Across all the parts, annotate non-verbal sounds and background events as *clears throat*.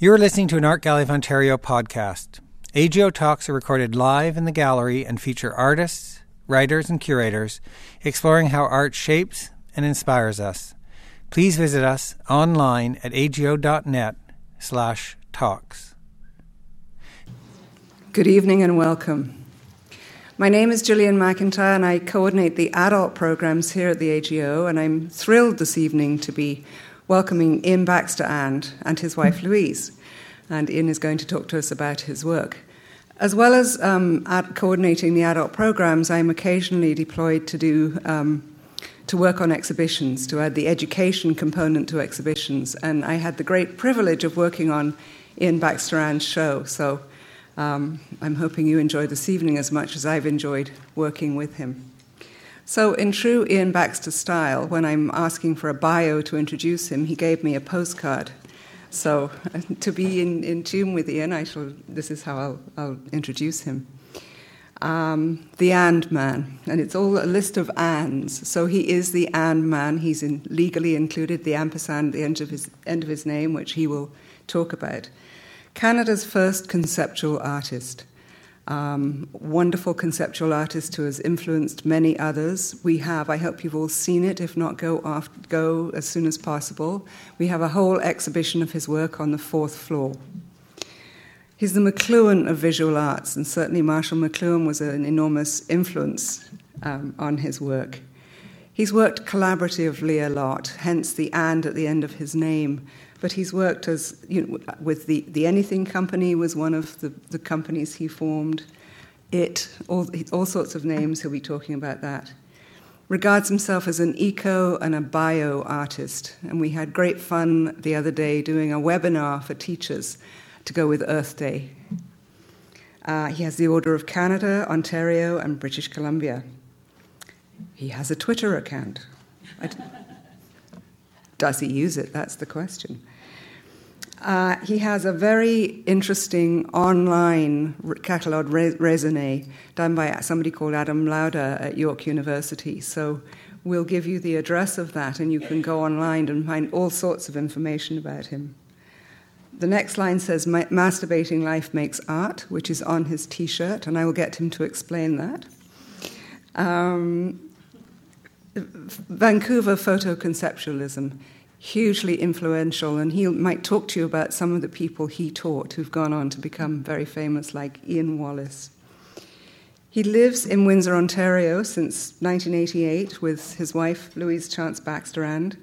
You're listening to an Art Gallery of Ontario podcast. AGO Talks are recorded live in the gallery and feature artists, writers, and curators exploring how art shapes and inspires us. Please visit us online at ago.net slash talks. Good evening and welcome. My name is Gillian McIntyre and I coordinate the adult programs here at the AGO and I'm thrilled this evening to be welcoming Ian Baxter and, and his wife Louise. And Ian is going to talk to us about his work. As well as um, coordinating the adult programs, I'm occasionally deployed to do um, to work on exhibitions, to add the education component to exhibitions. And I had the great privilege of working on Ian Baxter And's show. So um, I'm hoping you enjoy this evening as much as I've enjoyed working with him. So, in true Ian Baxter style, when I'm asking for a bio to introduce him, he gave me a postcard. So, *laughs* to be in, in tune with Ian, I shall, this is how I'll, I'll introduce him. Um, the and man, and it's all a list of ands. So he is the and man. He's in, legally included the ampersand at the end of his end of his name, which he will talk about. Canada's first conceptual artist um, wonderful conceptual artist who has influenced many others. We have, I hope you've all seen it, if not, go, after, go as soon as possible. We have a whole exhibition of his work on the fourth floor. He's the McLuhan of visual arts, and certainly Marshall McLuhan was an enormous influence um, on his work. He's worked collaboratively a lot, hence the and at the end of his name, but he's worked as you know, with the, the Anything Company was one of the, the companies he formed. It, all, all sorts of names, he'll be talking about that. Regards himself as an eco and a bio artist, and we had great fun the other day doing a webinar for teachers to go with Earth Day. Uh, he has the Order of Canada, Ontario, and British Columbia. He has a Twitter account. *laughs* Does he use it? That's the question. Uh, he has a very interesting online catalogue raisonné done by somebody called Adam Lauder at York University. So we'll give you the address of that, and you can go online and find all sorts of information about him. The next line says, Masturbating Life Makes Art, which is on his t shirt, and I will get him to explain that. Um, Vancouver photoconceptualism hugely influential, and he might talk to you about some of the people he taught who've gone on to become very famous, like Ian Wallace. He lives in Windsor, Ontario since 1988 with his wife, Louise Chance Baxter And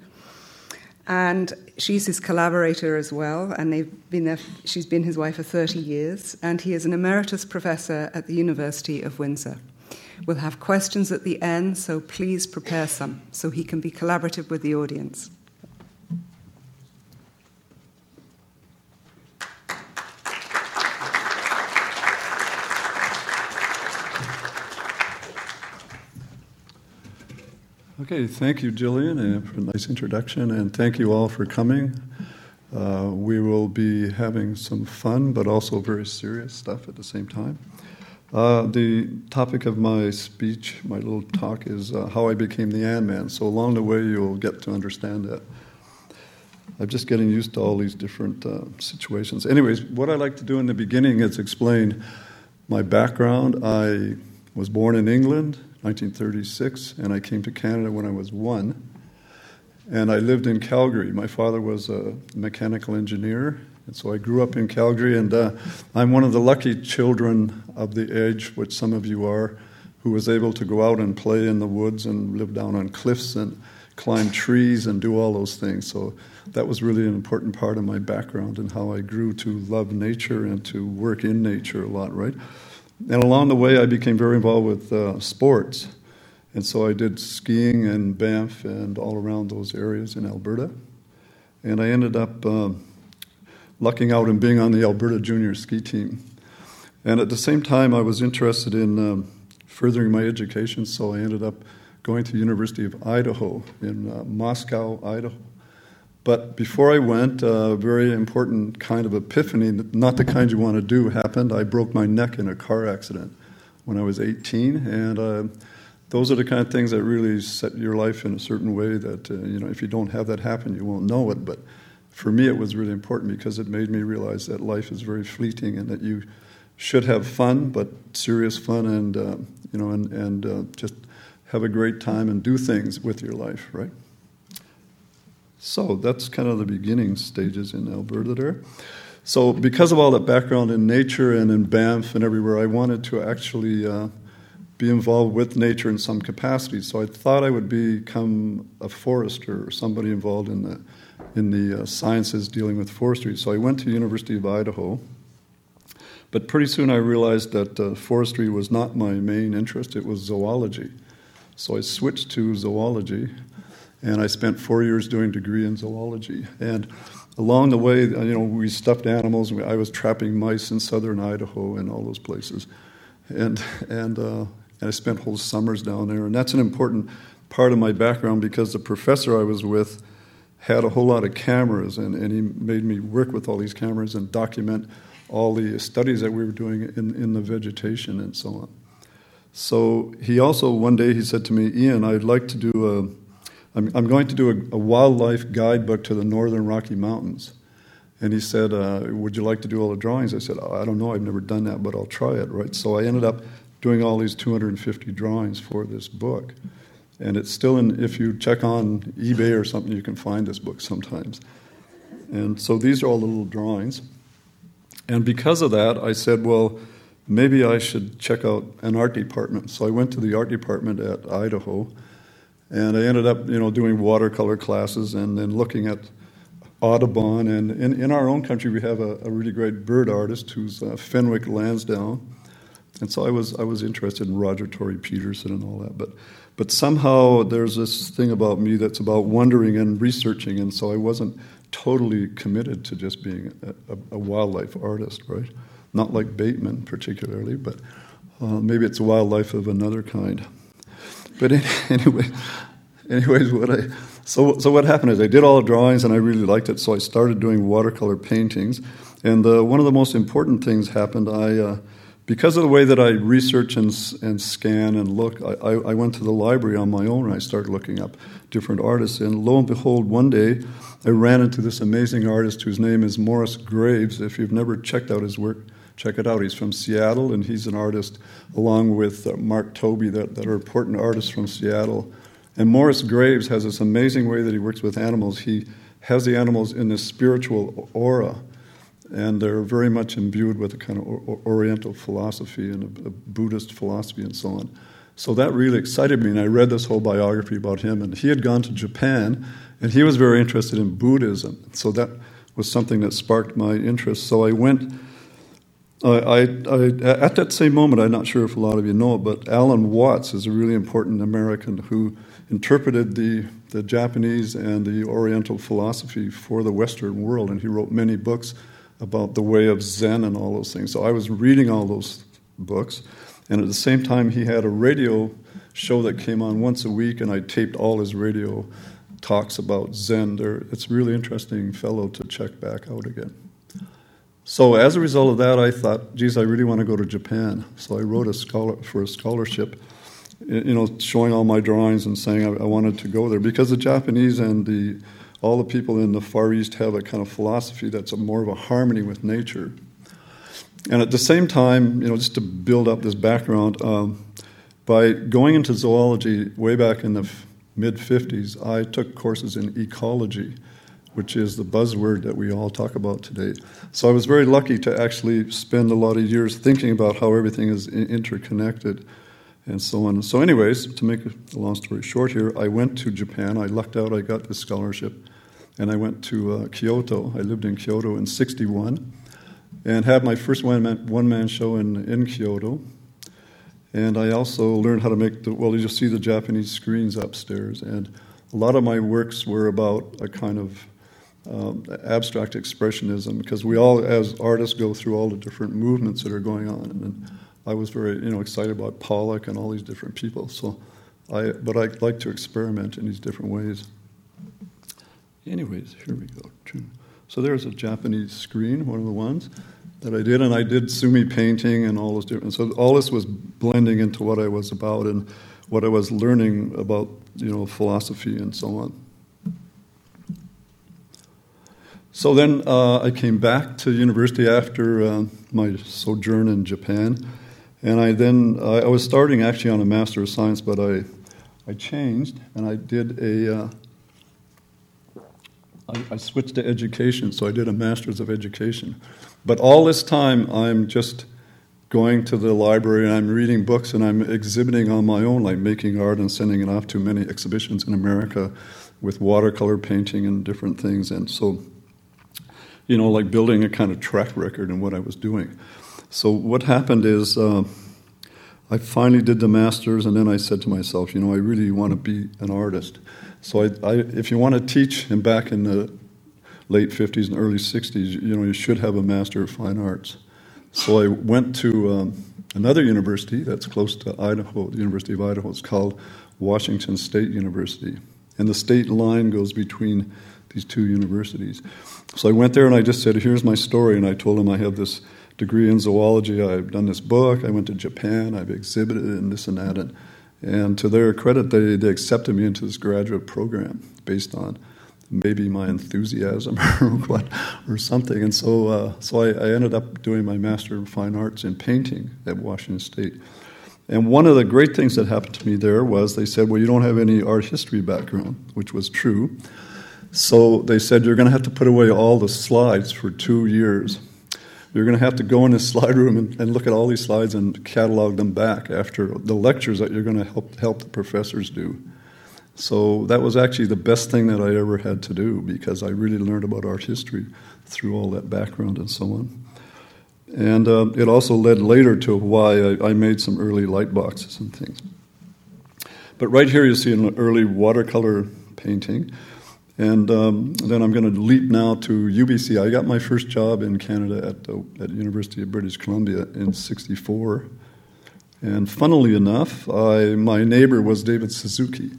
and she's his collaborator as well, and they've been there, she's been his wife for 30 years, and he is an emeritus professor at the University of Windsor. We'll have questions at the end, so please prepare some so he can be collaborative with the audience. Okay, thank you, Gillian, uh, for a nice introduction, and thank you all for coming. Uh, we will be having some fun, but also very serious stuff at the same time. Uh, the topic of my speech, my little talk, is uh, how I became the And Man. So along the way, you'll get to understand that. I'm just getting used to all these different uh, situations. Anyways, what I like to do in the beginning is explain my background. I was born in England. 1936, and I came to Canada when I was one. And I lived in Calgary. My father was a mechanical engineer, and so I grew up in Calgary. And uh, I'm one of the lucky children of the age, which some of you are, who was able to go out and play in the woods and live down on cliffs and climb trees and do all those things. So that was really an important part of my background and how I grew to love nature and to work in nature a lot, right? And along the way, I became very involved with uh, sports. And so I did skiing in Banff and all around those areas in Alberta. And I ended up uh, lucking out and being on the Alberta junior ski team. And at the same time, I was interested in um, furthering my education, so I ended up going to University of Idaho in uh, Moscow, Idaho. But before I went, a very important kind of epiphany, not the kind you want to do, happened. I broke my neck in a car accident when I was 18, and uh, those are the kind of things that really set your life in a certain way that, uh, you know, if you don't have that happen, you won't know it. But for me, it was really important because it made me realize that life is very fleeting and that you should have fun, but serious fun, and uh, you know, and and uh, just have a great time and do things with your life, right? So that's kind of the beginning stages in Alberta there. So because of all that background in nature and in Banff and everywhere, I wanted to actually uh, be involved with nature in some capacity. So I thought I would become a forester or somebody involved in the in the uh, sciences dealing with forestry. So I went to University of Idaho. But pretty soon I realized that uh, forestry was not my main interest, it was zoology. So I switched to zoology, and I spent four years doing degree in zoology. And along the way, uh, you know, we stuffed animals. I was trapping mice in southern Idaho and all those places. And, and, uh, and I spent whole summers down there. And that's an important part of my background because the professor I was with had a whole lot of cameras, and, and he made me work with all these cameras and document all the studies that we were doing in, in the vegetation and so on. So he also, one day, he said to me, Ian, I'd like to do a, I'm, I'm going to do a, a wildlife guidebook to the northern Rocky Mountains. And he said, uh, Would you like to do all the drawings? I said, I don't know, I've never done that, but I'll try it, right? So I ended up doing all these 250 drawings for this book. And it's still in, if you check on eBay or something, you can find this book sometimes. And so these are all the little drawings. And because of that, I said, well, maybe I should check out an art department. So I went to the art department at Idaho, and I ended up, you know, doing watercolor classes and then looking at Audubon. And in, in our own country, we have a, a really great bird artist who's uh, Fenwick Lansdowne. And so I was, I was interested in Roger Tory Peterson and all that. But but somehow there's this thing about me that's about wondering and researching, and so I wasn't totally committed to just being a, a, a wildlife artist, right? Not like Bateman particularly, but uh, maybe it's wildlife of another kind. But *laughs* anyway, anyways, what I so so what happened is I did all the drawings and I really liked it, so I started doing watercolor paintings. And one of the most important things happened. I uh, because of the way that I research and, and scan and look, I, I, went to the library on my own and I started looking up different artists. And lo and behold, one day I ran into this amazing artist whose name is Morris Graves. If you've never checked out his work, check it out. He's from Seattle and he's an artist along with uh, Mark Tobey, that, that are important artists from Seattle. And Morris Graves has this amazing way that he works with animals. He has the animals in this spiritual aura and they're very much imbued with a kind of Oriental philosophy and a, a, Buddhist philosophy and so on. So that really excited me, and I read this whole biography about him. And he had gone to Japan, and he was very interested in Buddhism. So that was something that sparked my interest. So I went. I, I, I, at that same moment, I'm not sure if a lot of you know but Alan Watts is a really important American who interpreted the, the Japanese and the Oriental philosophy for the Western world, and he wrote many books about the way of Zen and all those things. So I was reading all those books, and at the same time, he had a radio show that came on once a week, and I taped all his radio talks about Zen. There, it's a really interesting fellow to check back out again. So as a result of that, I thought, geez, I really want to go to Japan. So I wrote a scholar for a scholarship, you know, showing all my drawings and saying I, I wanted to go there because the Japanese and the all the people in the Far East have a kind of philosophy that's more of a harmony with nature. And at the same time, you know, just to build up this background, um, by going into zoology way back in the f- mid 50s, I took courses in ecology, which is the buzzword that we all talk about today. So I was very lucky to actually spend a lot of years thinking about how everything is interconnected and so on. So, anyways, to make a long story short here, I went to Japan. I lucked out, I got this scholarship and I went to uh, Kyoto. I lived in Kyoto in 61 and had my first one man, one man show in, in Kyoto. And I also learned how to make the, well, you just see the Japanese screens upstairs. And a lot of my works were about a kind of um, abstract expressionism because we all, as artists, go through all the different movements that are going on. And I was very, you know, excited about Pollock and all these different people. So I, but I like to experiment in these different ways. Anyways, here we go. So there's a Japanese screen, one of the ones that I did, and I did sumi painting and all those different. So all this was blending into what I was about and what I was learning about, you know, philosophy and so on. So then uh, I came back to university after uh, my sojourn in Japan, and I then I was starting actually on a Master of Science, but I I changed and I did a uh, I, I switched to education, so I did a Master's of Education. But all this time, I'm just going to the library and I'm reading books and I'm exhibiting on my own, like making art and sending it off to many exhibitions in America with watercolor painting and different things. And so, you know, like building a kind of track record in what I was doing. So, what happened is uh, I finally did the master's, and then I said to myself, you know, I really want to be an artist. So, I, I, if you want to teach, and back in the late 50s and early 60s, you know, you should have a Master of Fine Arts. So I went to um, another university that's close to Idaho, the University of Idaho. It's called Washington State University. And the state line goes between these two universities. So I went there and I just said, Here's my story. And I told them I have this degree in zoology, I've done this book, I went to Japan, I've exhibited and this and that. And, and to their credit, they, they accepted me into this graduate program based on maybe my enthusiasm *laughs* or what or something. And so, uh, so I, I, ended up doing my Master of Fine Arts in painting at Washington State. And one of the great things that happened to me there was they said, "Well, you don't have any art history background," which was true. So they said you're going to have to put away all the slides for two years. You're going to have to go in the *laughs* slide room and, and look at all these slides and catalog them back after the lectures that you're going to help help the professors do. So that was actually the best thing that I ever had to do because I really learned about art history through all that background and so on. And uh, it also led later to why I, I, made some early light boxes and things. But right here you see an early watercolor painting. And um, then I'm going to leap now to UBC. I got my first job in Canada at the at University of British Columbia in '64, and funnily enough, I, my neighbor was David Suzuki,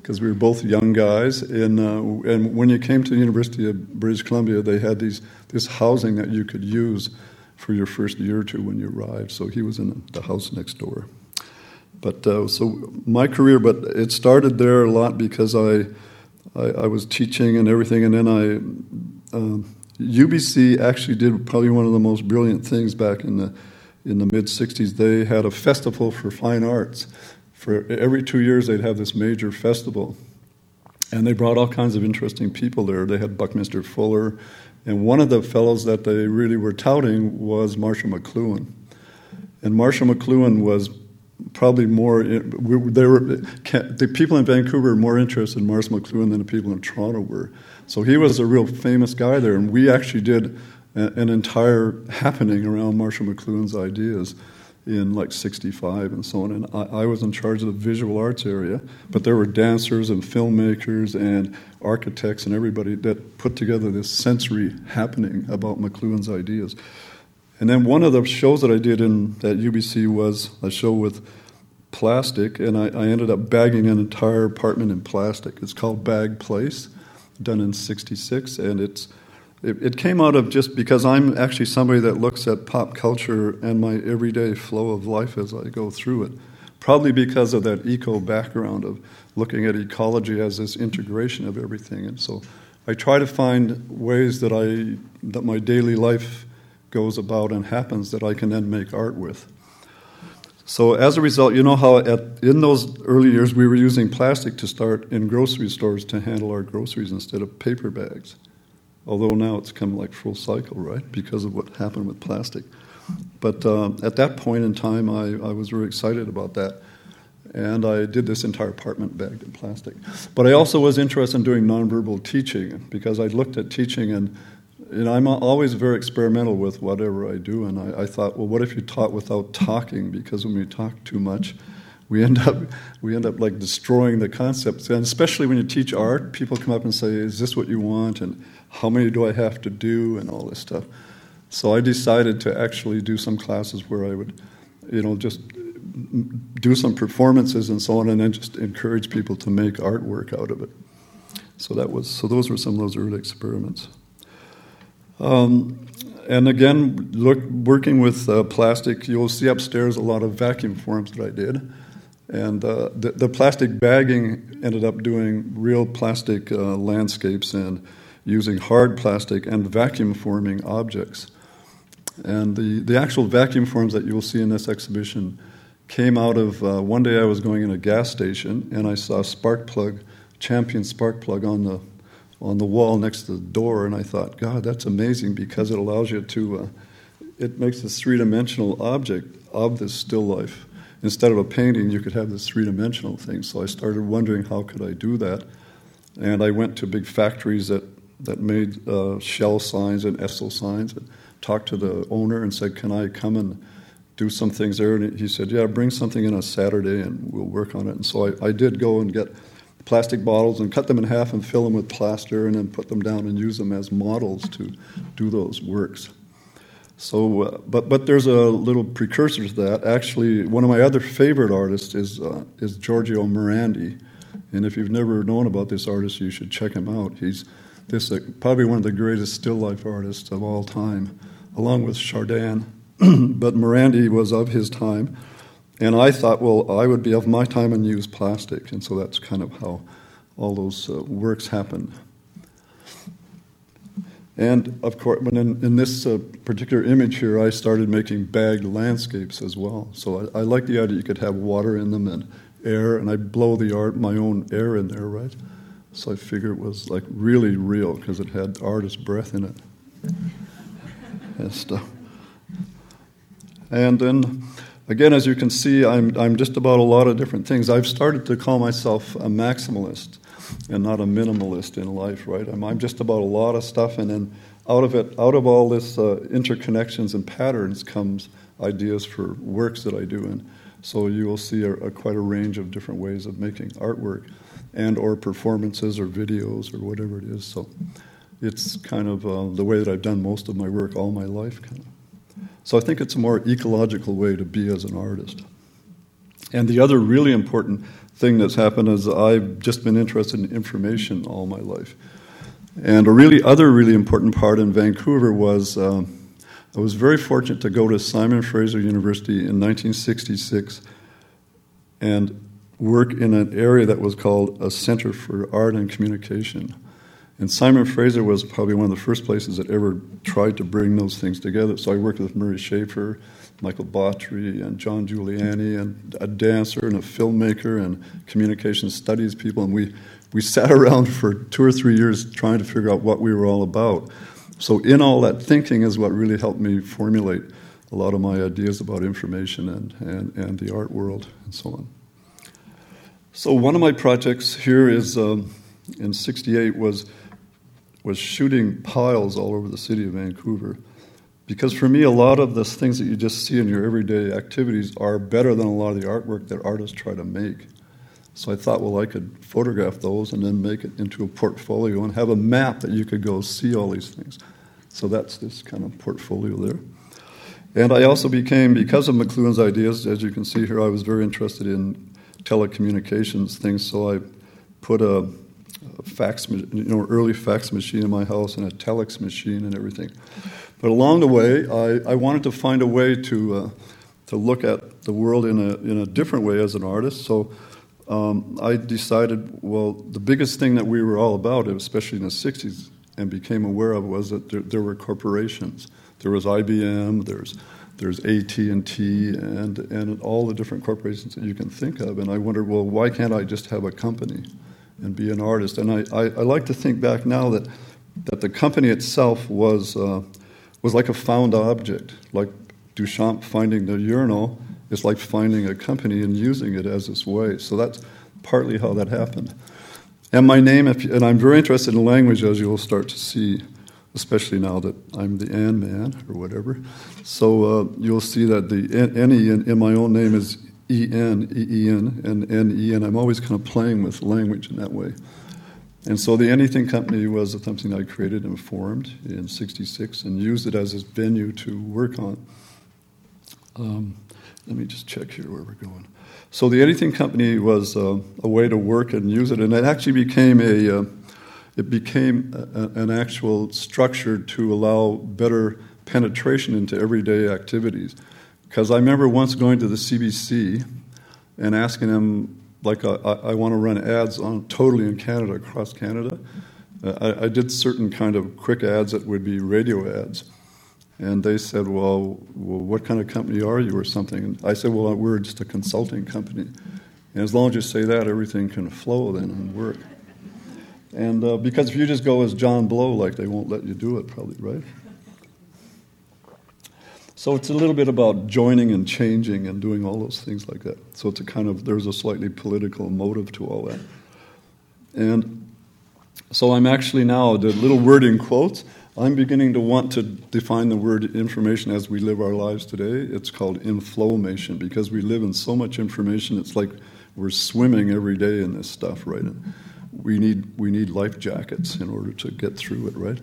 because we were both young guys. And, uh, and when you came to the University of British Columbia, they had these, this housing that you could use for your first year or two when you arrived. So he was in the house next door. But uh, so my career, but it started there a lot because I, I, I was teaching and everything, and then I, um, UBC actually did probably one of the most brilliant things back in the in the mid '60s. They had a festival for fine arts, for every two years they'd have this major festival. And they brought all kinds of interesting people there. They had Buckminster Fuller, and one of the fellows that they really were touting was Marshall McLuhan. And Marshall McLuhan was probably more, uh, they were, the people in Vancouver were more interested in Marshall McLuhan than the people in Toronto were. So he was a real famous guy there, and we actually did an entire happening around Marshall McLuhan's ideas in like 65 and so on. And I, I, was in charge of the visual arts area, but there were dancers and filmmakers and architects and everybody that put together this sensory happening about McLuhan's ideas. And then one of the shows that I did in at UBC was a show with plastic, and I, I ended up bagging an entire apartment in plastic. It's called Bag Place, done in '66, and it's it, it, came out of just because I'm actually somebody that looks at pop culture and my everyday flow of life as I go through it. Probably because of that eco background of looking at ecology as this integration of everything. And so I try to find ways that I that my daily life goes about and happens that I can then make art with. So as a result, you know how at, in those early years we were using plastic to start in grocery stores to handle our groceries instead of paper bags although now it's come like full cycle, right, because of what happened with plastic. But uh, at that point in time, I, I was very excited about that. And I did this entire apartment bagged in plastic. But I also was interested in doing nonverbal teaching because I looked at teaching and you know, I'm always very experimental with whatever I do. And I, I thought, well, what if you taught without talking? Because when we talk too much, we end up we end up like destroying the concepts. And especially when you teach art people come up and say is this what you want? And how many do i have to do? And all this stuff. So i decided to actually do some classes where i would you know just do some performances and so on and then just encourage people to make artwork out of it. So that was so those were some of those early experiments um, and again look working with uh, plastic you'll see upstairs a lot of vacuum forms that i did and uh, the, the, plastic bagging ended up doing real plastic uh, landscapes and using hard plastic and vacuum forming objects. And the, the actual vacuum forms that you will see in this exhibition came out of uh, one day I was going in a gas station and I saw a spark plug, champion spark plug on the on the wall next to the door, and I thought, God, that's amazing because it allows you to, uh, it makes this three dimensional object of this still life. Instead of a painting, you could have this three dimensional thing. So I started wondering how could I do that, and I went to big factories that that made uh, shell signs and Esso signs, and talked to the owner and said, "Can I come and do some things there?" And he said, "Yeah, bring something in on Saturday, and we'll work on it." And so I, I did go and get plastic bottles and cut them in half and fill them with plaster and then put them down and use them as models to do those works. So, uh, but but there's a little precursor to that. Actually, one of my other favorite artists is uh, is Giorgio Morandi, and if you've never known about this artist, you should check him out. He's this uh, probably one of the greatest still life artists of all time, along with Chardin. *clears throat* but Morandi was of his time, and I thought, well, I would be of my time and use plastic. And so that's kind of how all those uh, works happened. And of course, but in, in this uh, particular image here, I started making bagged landscapes as well. So I, I like the idea you could have water in them and air, and I blow the art, my own air in there, right? So I figured it was like really real because it had artist breath in it *laughs* and stuff. And then Again, as you can see, I'm, I'm just about a lot of different things. I've started to call myself a maximalist and not a minimalist in life, right? I'm, I'm just about a lot of stuff, and then out of it, out of all this uh, interconnections and patterns comes ideas for works that I do. And so you will see a, a, quite a range of different ways of making artwork and or performances or videos or whatever it is. So it's kind of uh, the way that I've done most of my work all my life, kind of. So I think it's a more ecological way to be as an artist. And the other really important thing that's happened is I've just been interested in information all my life. And a really other really important part in Vancouver was um, I was very fortunate to go to Simon Fraser University in 1966 and work in an area that was called a Center for Art and Communication. And Simon Fraser was probably one of the first places that ever tried to bring those things together. So I worked with Murray Schafer, Michael Bawtree, and John Giuliani, and a dancer and a filmmaker and communication studies people. And we, we *laughs* sat around for two or three years trying to figure out what we were all about. So, in all that thinking, is what really helped me formulate a lot of my ideas about information and, and, and the art world and so on. So, one of my projects here is um, in 68 was was shooting piles all over the city of Vancouver. Because for me, a lot of the things that you just see in your everyday activities are better than a lot of the artwork that artists try to make. So I thought, well, I could photograph those and then make it into a portfolio and have a map that you could go see all these things. So that's this kind of portfolio there. And I also became, because of McLuhan's ideas, as you can see here, I was very interested in telecommunications things. So I put a fax, you know, early fax machine in my house and a telex machine and everything. But along the way, I, I wanted to find a way to uh, to look at the world in a in a different way as an artist. So um, I decided, well, the biggest thing that we were all about, especially in the '60s, and became aware of was that there, there were corporations. There was IBM. There's there's AT&T and and all the different corporations that you can think of. And I wondered, well, why can't I just have a company? And be an artist. And I, I, I, like to think back now that, that the company itself was, uh, was like a found object, like Duchamp finding the urinal is like finding a company and using it as its way. So that's partly how that happened. And my name, and I'm very interested in language, as you'll start to see, especially now that I'm the An man or whatever. So uh, you'll see that the any in, in my own name is E N, E E N, and N E N. I'm always kind of playing with language in that way. And so the Anything Company was something I created and formed in 66 and used it as a venue to work on. Um, let me just check here where we're going. So the Anything Company was uh, a way to work and use it, and it actually became a uh, it became a, an actual structure to allow better penetration into everyday activities. Because I remember once going to the CBC and asking them, like, I, I want to run ads on totally in Canada, across Canada. I, I, did certain kind of quick ads that would be radio ads. And they said, well, well, what kind of company are you or something? And I said, well, we're just a consulting company. And as long as you say that, everything can flow then and work. And uh, because if you just go as John Blow, like they won't let you do it, probably, right? So it's a little bit about joining and changing and doing all those things like that. So it's a kind of, there's a slightly political motive to all that. And so I'm actually now, the little word in quotes, I'm beginning to want to define the word information as we live our lives today. It's called inflowmation because we live in so much information, it's like we're swimming every day in this stuff, right? And we need, we need life jackets in order to get through it, right?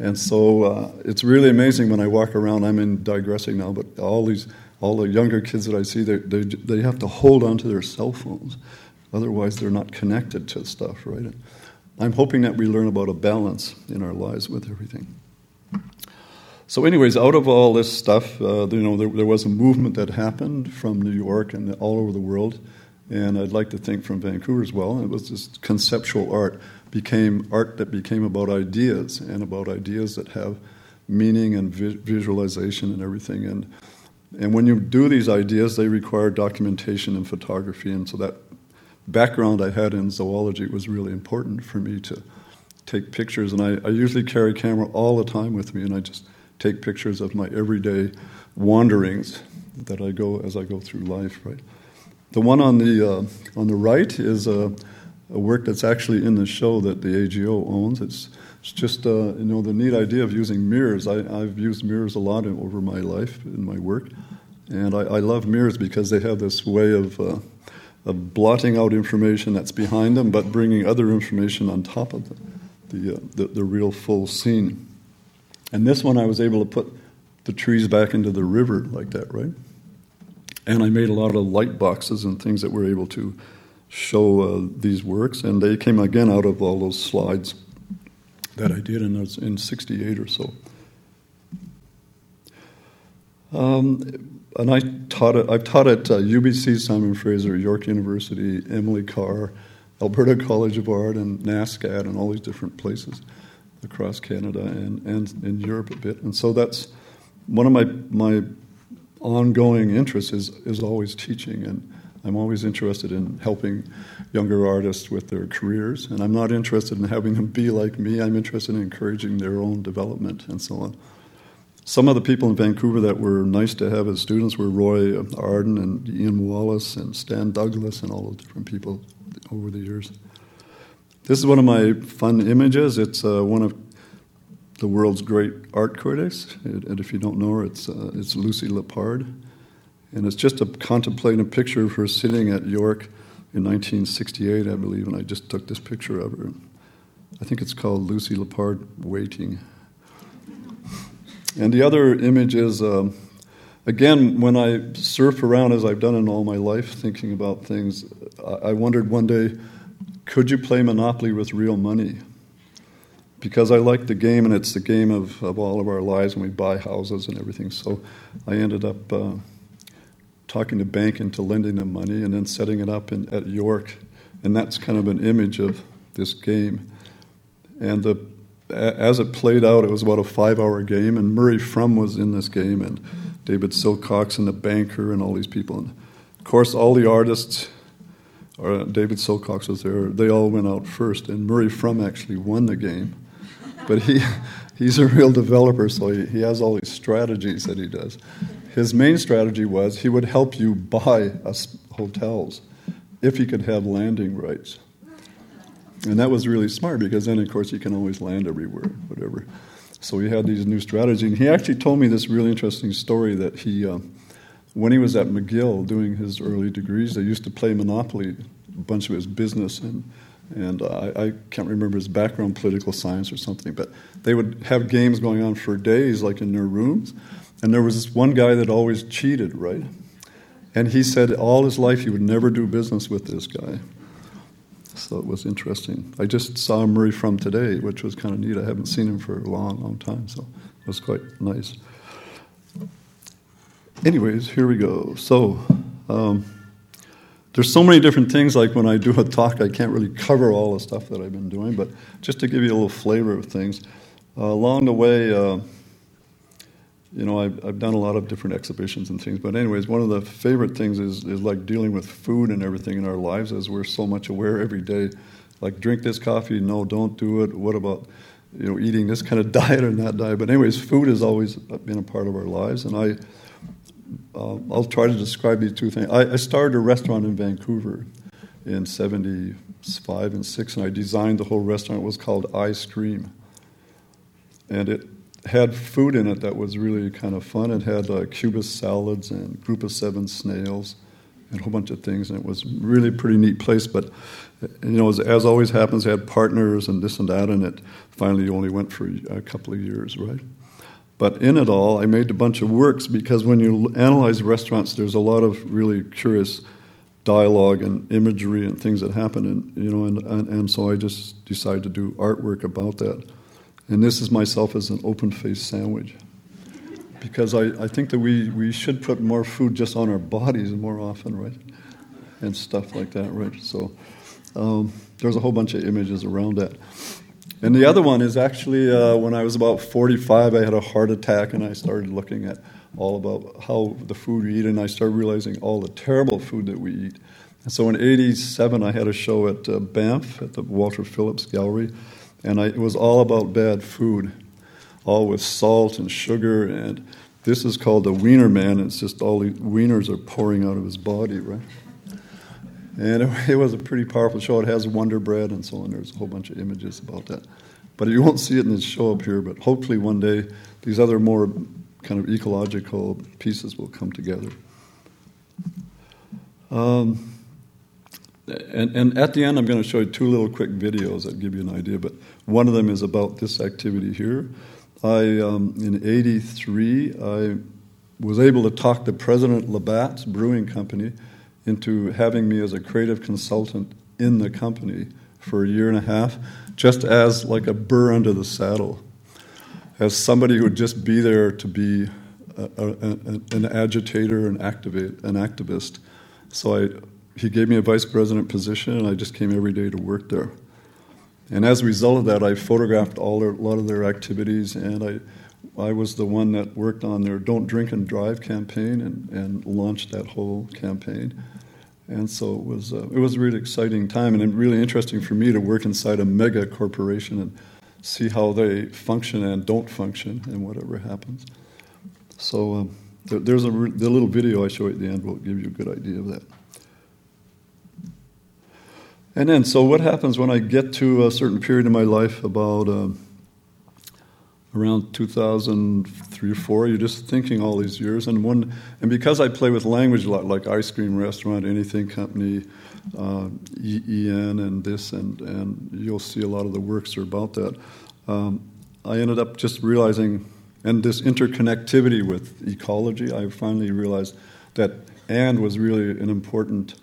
And so uh, it's really amazing when I walk around. I'm in digressing now, but all these, all the younger kids that I see, they, they, they have to hold onto their cell phones. Otherwise, they're not connected to stuff, right? And I'm hoping that we learn about a balance in our lives with everything. So, anyways, out of all this stuff, uh, you know, there, there, was a movement that happened from New York and all over the world, and I'd like to think from Vancouver as well. It was this conceptual art became art that became about ideas and about ideas that have meaning and vi- visualization and everything. And and when you do these ideas, they require documentation and photography. And so that background I had in zoology was really important for me to take pictures. And I, I usually carry camera all the time with me, and I just take pictures of my everyday wanderings that I go as I go through life. Right. The one on the uh, on the right is a uh, a work that's actually in the show that the AGO owns. It's, it's just uh, you know the neat idea of using mirrors. I, have used mirrors a lot in, over my life in my work, and I, I, love mirrors because they have this way of uh, of blotting out information that's behind them, but bringing other information on top of the the, uh, the, the real full scene. And this one, I was able to put the trees back into the river like that, right? And I made a lot of light boxes and things that were able to show uh, these works, and they came again out of all those slides that I did in, in 68 or so. Um, and I taught it, I've taught at uh, UBC, Simon Fraser, York University, Emily Carr, Alberta College of Art, and NSCAD, and all these different places across Canada and, and in Europe a bit. And so that's one of my, my ongoing interests is, is always teaching. And I'm always interested in helping younger artists with their careers, and I'm not interested in having them be like me. I'm interested in encouraging their own development and so on. Some of the people in Vancouver that were nice to have as students were Roy Arden and Ian Wallace and Stan Douglas and all those different people over the years. This is one of my fun images. It's uh, one of the world's great art critics, and if you don't know her, it's, uh, it's Lucy Lippard. And it's just a contemplating a picture of her sitting at York in 1968, I believe, and I just took this picture of her. I think it's called Lucy Lippard Waiting. And the other image is, um, again, when I surf around, as I've done in all my life, thinking about things, I wondered one day, could you play Monopoly with real money? Because I like the game, and it's the game of, of all of our lives, and we buy houses and everything. So I ended up. Uh, talking to bank into lending them money and then setting it up in, at York. And that's kind of an image of this game. And the, as it played out, it was about a five hour game, and Murray Frum was in this game, and David Silcox and the banker, and all these people. And of course, all the artists, or David Silcox was there, they all went out first, and Murray Frum actually won the game. But he, *laughs* he's a real developer, so he, he has all these strategies that he does his main strategy was he would help you buy us hotels if he could have landing rights. And that was really smart because then, of course, you can always land everywhere, whatever. So he had these new strategies. And he actually told me this really interesting story that he, uh, when he was at McGill doing his early degrees, they used to play Monopoly, a bunch of his business and and uh, I, I, can't remember his background, political science or something, but they would have games going on for days, like in their rooms. And there was this one guy that always cheated, right? And he said all his life he would never do business with this guy. So it was interesting. I just saw Murray Frum today, which was kind of neat. I haven't seen him for a long, long time, so it was quite nice. Anyways, here we go. So, um, there's so many different things. Like when I do a talk, I can't really cover all the stuff that I've been doing, but just to give you a little flavor of things, uh, along the way, uh, you know, I've, I've, done a lot of different exhibitions and things. But anyways, one of the favorite things is, is like dealing with food and everything in our lives, as we're so much aware every day. Like drink this coffee, no, don't do it. What about you know eating this kind of *laughs* diet or that diet? But anyways, food has always been a part of our lives, and I uh, I'll try to describe these two things. I, I, started a restaurant in Vancouver in '75 and '6, and I designed the whole restaurant. It was called Ice Cream, and it had food in it that was really kind of fun. It had uh, Cubist salads and group of seven snails and a whole bunch of things, and it was really pretty neat place. But you know, as, as always happens, had partners and this and that, and it finally only went for a couple of years, right? But in it all, I made a bunch of works because when you analyze restaurants, there's a lot of really curious dialogue and imagery and things that happen, and you know, and, and, and so I just decided to do artwork about that. And this is myself as an open faced sandwich. Because I, I think that we, we should put more food just on our bodies more often, right? And stuff like that, right? So um, there's a whole bunch of images around that. And the other one is actually uh, when I was about 45, I had a heart attack and I started looking at all about how the food we eat, and I started realizing all the terrible food that we eat. And so in 87, I had a show at uh, Banff at the Walter Phillips Gallery and I, it was all about bad food, all with salt and sugar. And this is called the Wiener Man. It's just all the wieners are pouring out of his body, right? And it, *laughs* it, was a pretty powerful show. It has Wonder Bread and so on. There's a whole bunch of images about that. But you won't see it in the show up here, but hopefully one day these other more kind of ecological pieces will come together. Um, and, and at the end, I'm going to show you two little quick videos that give you an idea. But one of them is about this activity here. I, um, in '83, I was able to talk the president Labatt's brewing company into having me as a creative consultant in the company for a year and a half, just as like a burr under the saddle, as somebody who would just be there to be a, a, an agitator, an, activate, an activist. So I he gave me a vice president position, and I just came every day to work there. And as a result of that, I photographed all their, a lot of their activities, and I, I was the one that worked on their "Don't Drink and Drive" campaign and, and launched that whole campaign. And so it was uh, it was a really exciting time, and really interesting for me to work inside a mega corporation and see how they function and don't function, and whatever happens. So um, there's a the little video I show at the end will give you a good idea of that. And then, so what happens when I get to a certain period in my life, about uh, around 2003 or four, you're just thinking all these years. And one, and because I play with language a lot, like ice cream restaurant, anything company, uh, EN, and this, and and you'll see a lot of the works are about that. Um, I ended up just realizing, and this interconnectivity with ecology, I finally realized that and was really an important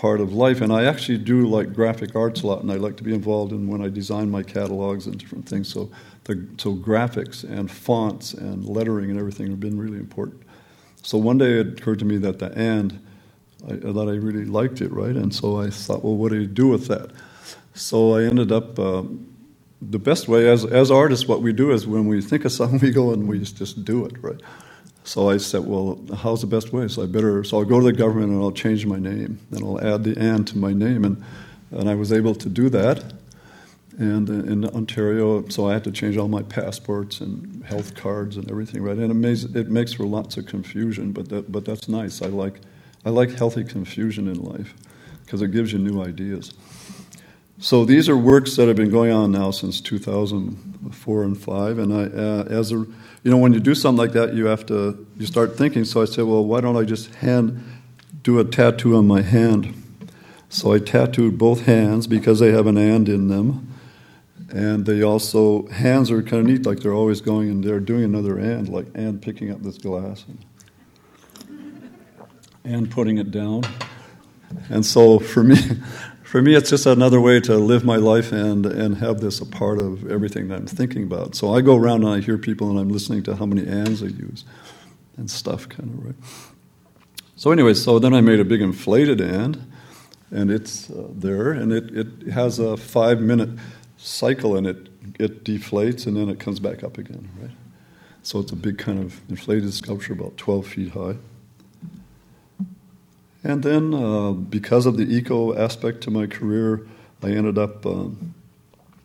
part of life. And I actually do like graphic arts a lot, and I like to be involved in when I design my catalogs and different things. So, the, so graphics and fonts and lettering and everything have been really important. So one day it occurred to me that the and, I, that I really liked it, right? And so I thought, well, what do you do with that? So I ended up. Um, the best way, as, as artists, what we do is when we think of something, *laughs* we go and we just do it, right? So I said, well, how's the best way? So I better, so I'll go to the government and I'll change my name. And I'll add the and to my name. And, and I was able to do that. And uh, in Ontario, so I had to change all my passports and health cards and everything, right? And it, makes, it makes for lots of confusion, but, that, but that's nice. I like, I like healthy confusion in life because it gives you new ideas. So these are works that have been going on now since 2004 and 5. And I, uh, as a you know, when you do something like that, you have to you start thinking. So I said, well, why don't I just hand do a tattoo on my hand? So I tattooed both hands because they have an and in them, and they also hands are kind of neat, like they're always going and they're doing another and, like and picking up this glass and, and putting it down. And so for me, for me, it's just another way to live my life and, and have this a part of everything that I'm thinking about. So I go around and I hear people and I'm listening to how many ands they use and stuff, kind of, right? So, anyway, so then I made a big inflated and, and it's uh, there, and it, it has a five minute cycle, and it it deflates and then it comes back up again, right? So it's a big kind of inflated sculpture, about 12 feet high. And then, uh, because of the eco aspect to my career, I ended up, um,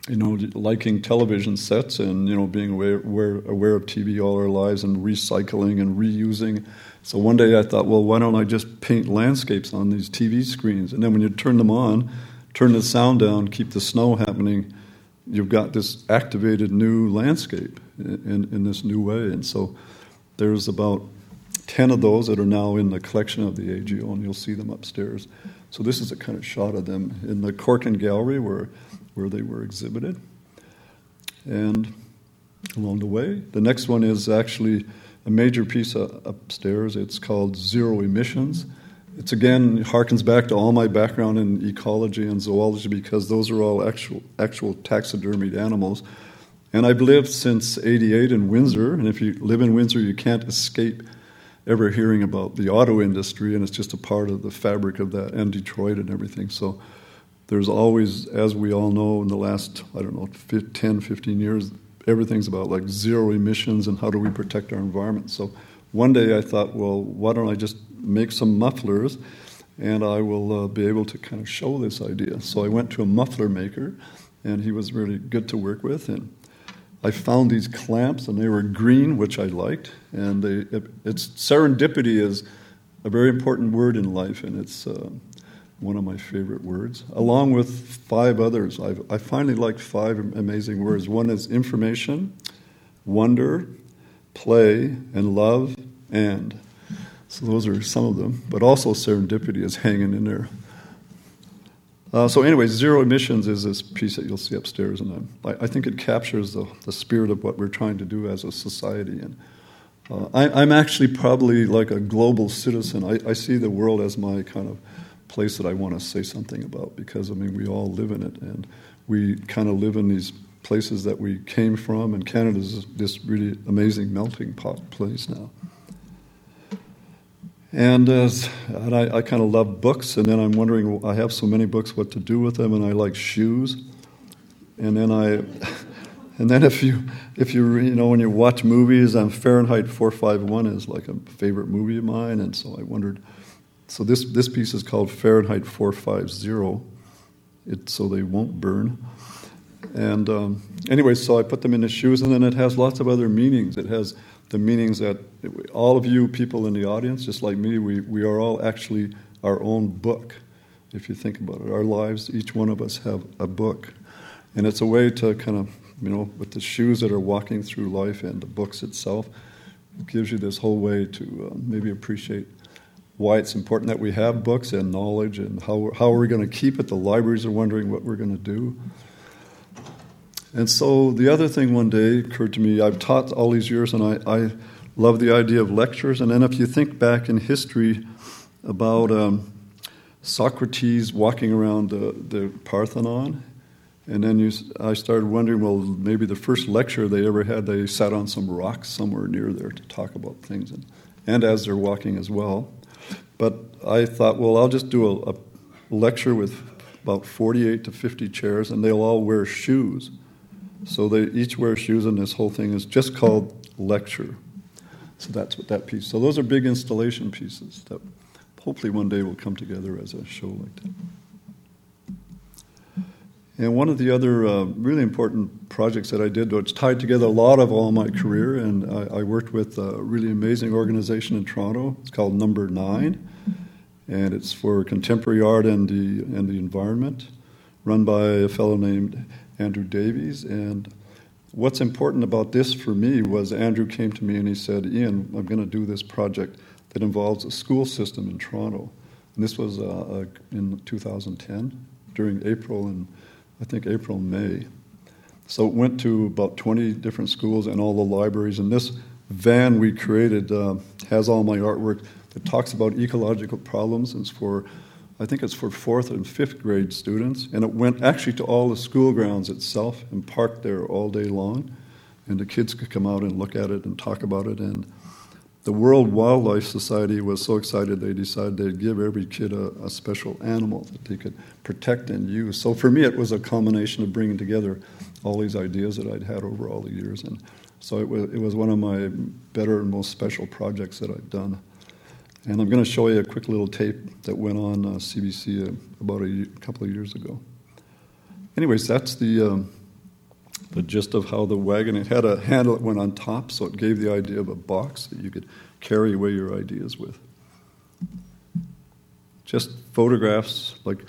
you know, liking television sets and you know being aware, aware, aware of TV all our lives and recycling and reusing. So one day I thought, well, why don't I just paint landscapes on these TV screens? And then when you turn them on, turn the sound down, keep the snow happening, you've got this activated new landscape in, in this new way. And so there's about 10 of those that are now in the collection of the AGO, and you'll see them upstairs. So this is a kind of shot of them in the Corkin Gallery where, where they were exhibited. And along the way, the next one is actually a major piece upstairs. It's called Zero Emissions. It's again harkens back to all my background in ecology and zoology because those are all actual actual taxidermied animals. And I've lived since 88 in Windsor, and if you live in Windsor, you can't escape ever hearing about the auto industry, and it's just a part of the fabric of that, and Detroit and everything. So there's always, as we all know, in the last, I don't know, 10, 15 years, everything's about like zero emissions and how do we protect our environment. So one day I thought, well, why don't I just make some mufflers and I will uh, be able to kind of show this idea. So I went to a muffler maker and he was really good to work with. And I found these clamps, and they were green, which I liked. And they, it, it's serendipity is a very important word in life, and it's uh, one of my favorite words, along with five others. I've, I finally like five amazing words. One is information, wonder, play, and love, and. So those are some of them, but also serendipity is hanging in there. Uh, so, anyway, zero emissions is this piece that you'll see upstairs, and I, I, think it captures the, the spirit of what we're trying to do as a society. And uh, I, am actually probably like a global citizen. I, I, see the world as my kind of place that I want to say something about because I mean we all live in it, and we kind of live in these places that we came from, and Canada is this really amazing melting pot place now. And, uh, and I, I kind of love books, and then I'm wondering, I have so many books, what to do with them, and I like shoes. And then I, *laughs* and then if you, if you, you know, when you watch movies, um, Fahrenheit 451 is like a favorite movie of mine, and so I wondered, so this, this piece is called Fahrenheit 450, it, so they won't burn. And um, anyway, so I put them in the shoes, and then it has lots of other meanings. It has the meanings that all of you people in the audience, just like me, we, we are all actually our own book, if you think about it. Our lives, each one of us have a book. And it's a way to kind of, you know, with the shoes that are walking through life and the books itself, it gives you this whole way to uh, maybe appreciate why it's important that we have books and knowledge and how, how are we going to keep it. The libraries are wondering what we're going to do. And so the other thing one day occurred to me I've taught all these years, and I, I love the idea of lectures. And then if you think back in history about um, Socrates walking around the, the Parthenon, and then you, I started wondering, well, maybe the first lecture they ever had, they sat on some rocks somewhere near there to talk about things, and, and as they're walking as well. But I thought, well, I'll just do a, a lecture with about 48 to 50 chairs, and they'll all wear shoes. So they each wear shoes, and this whole thing is just called lecture. So that's what that piece. So those are big installation pieces that hopefully one day will come together as a show like that. And one of the other uh, really important projects that I did, which tied together a lot of all my career, and I, I, worked with a really amazing organization in Toronto. It's called Number Nine, and it's for contemporary art and the and the environment, run by a fellow named Andrew Davies. And what's important about this for me was Andrew came to me and he said, Iain, I'm going to do this project that involves a school system in Toronto. And this was uh, uh, in 2010 during April and I think April, May. So it went to about 20 different schools and all the libraries. And this van we created uh, has all my artwork that talks about ecological problems. It's for I think it's for fourth and fifth grade students, and it went actually to all the school grounds itself and parked there all day long, and the kids could come out and look at it and talk about it. And the World Wildlife Society was so excited they decided they'd give every kid a, a, special animal that they could protect and use. So for me, it was a combination of bringing together all these ideas that I'd had over all the years. And so it was, it was one of my better and most special projects that I've done. And I'm going to show you a quick little tape that went on uh, CBC uh, about a, a, couple of years ago. Anyways, that's the, um, the gist of how the wagon, it had a handle that went on top, so it gave the idea of a box that you could carry away your ideas with. Just photographs, like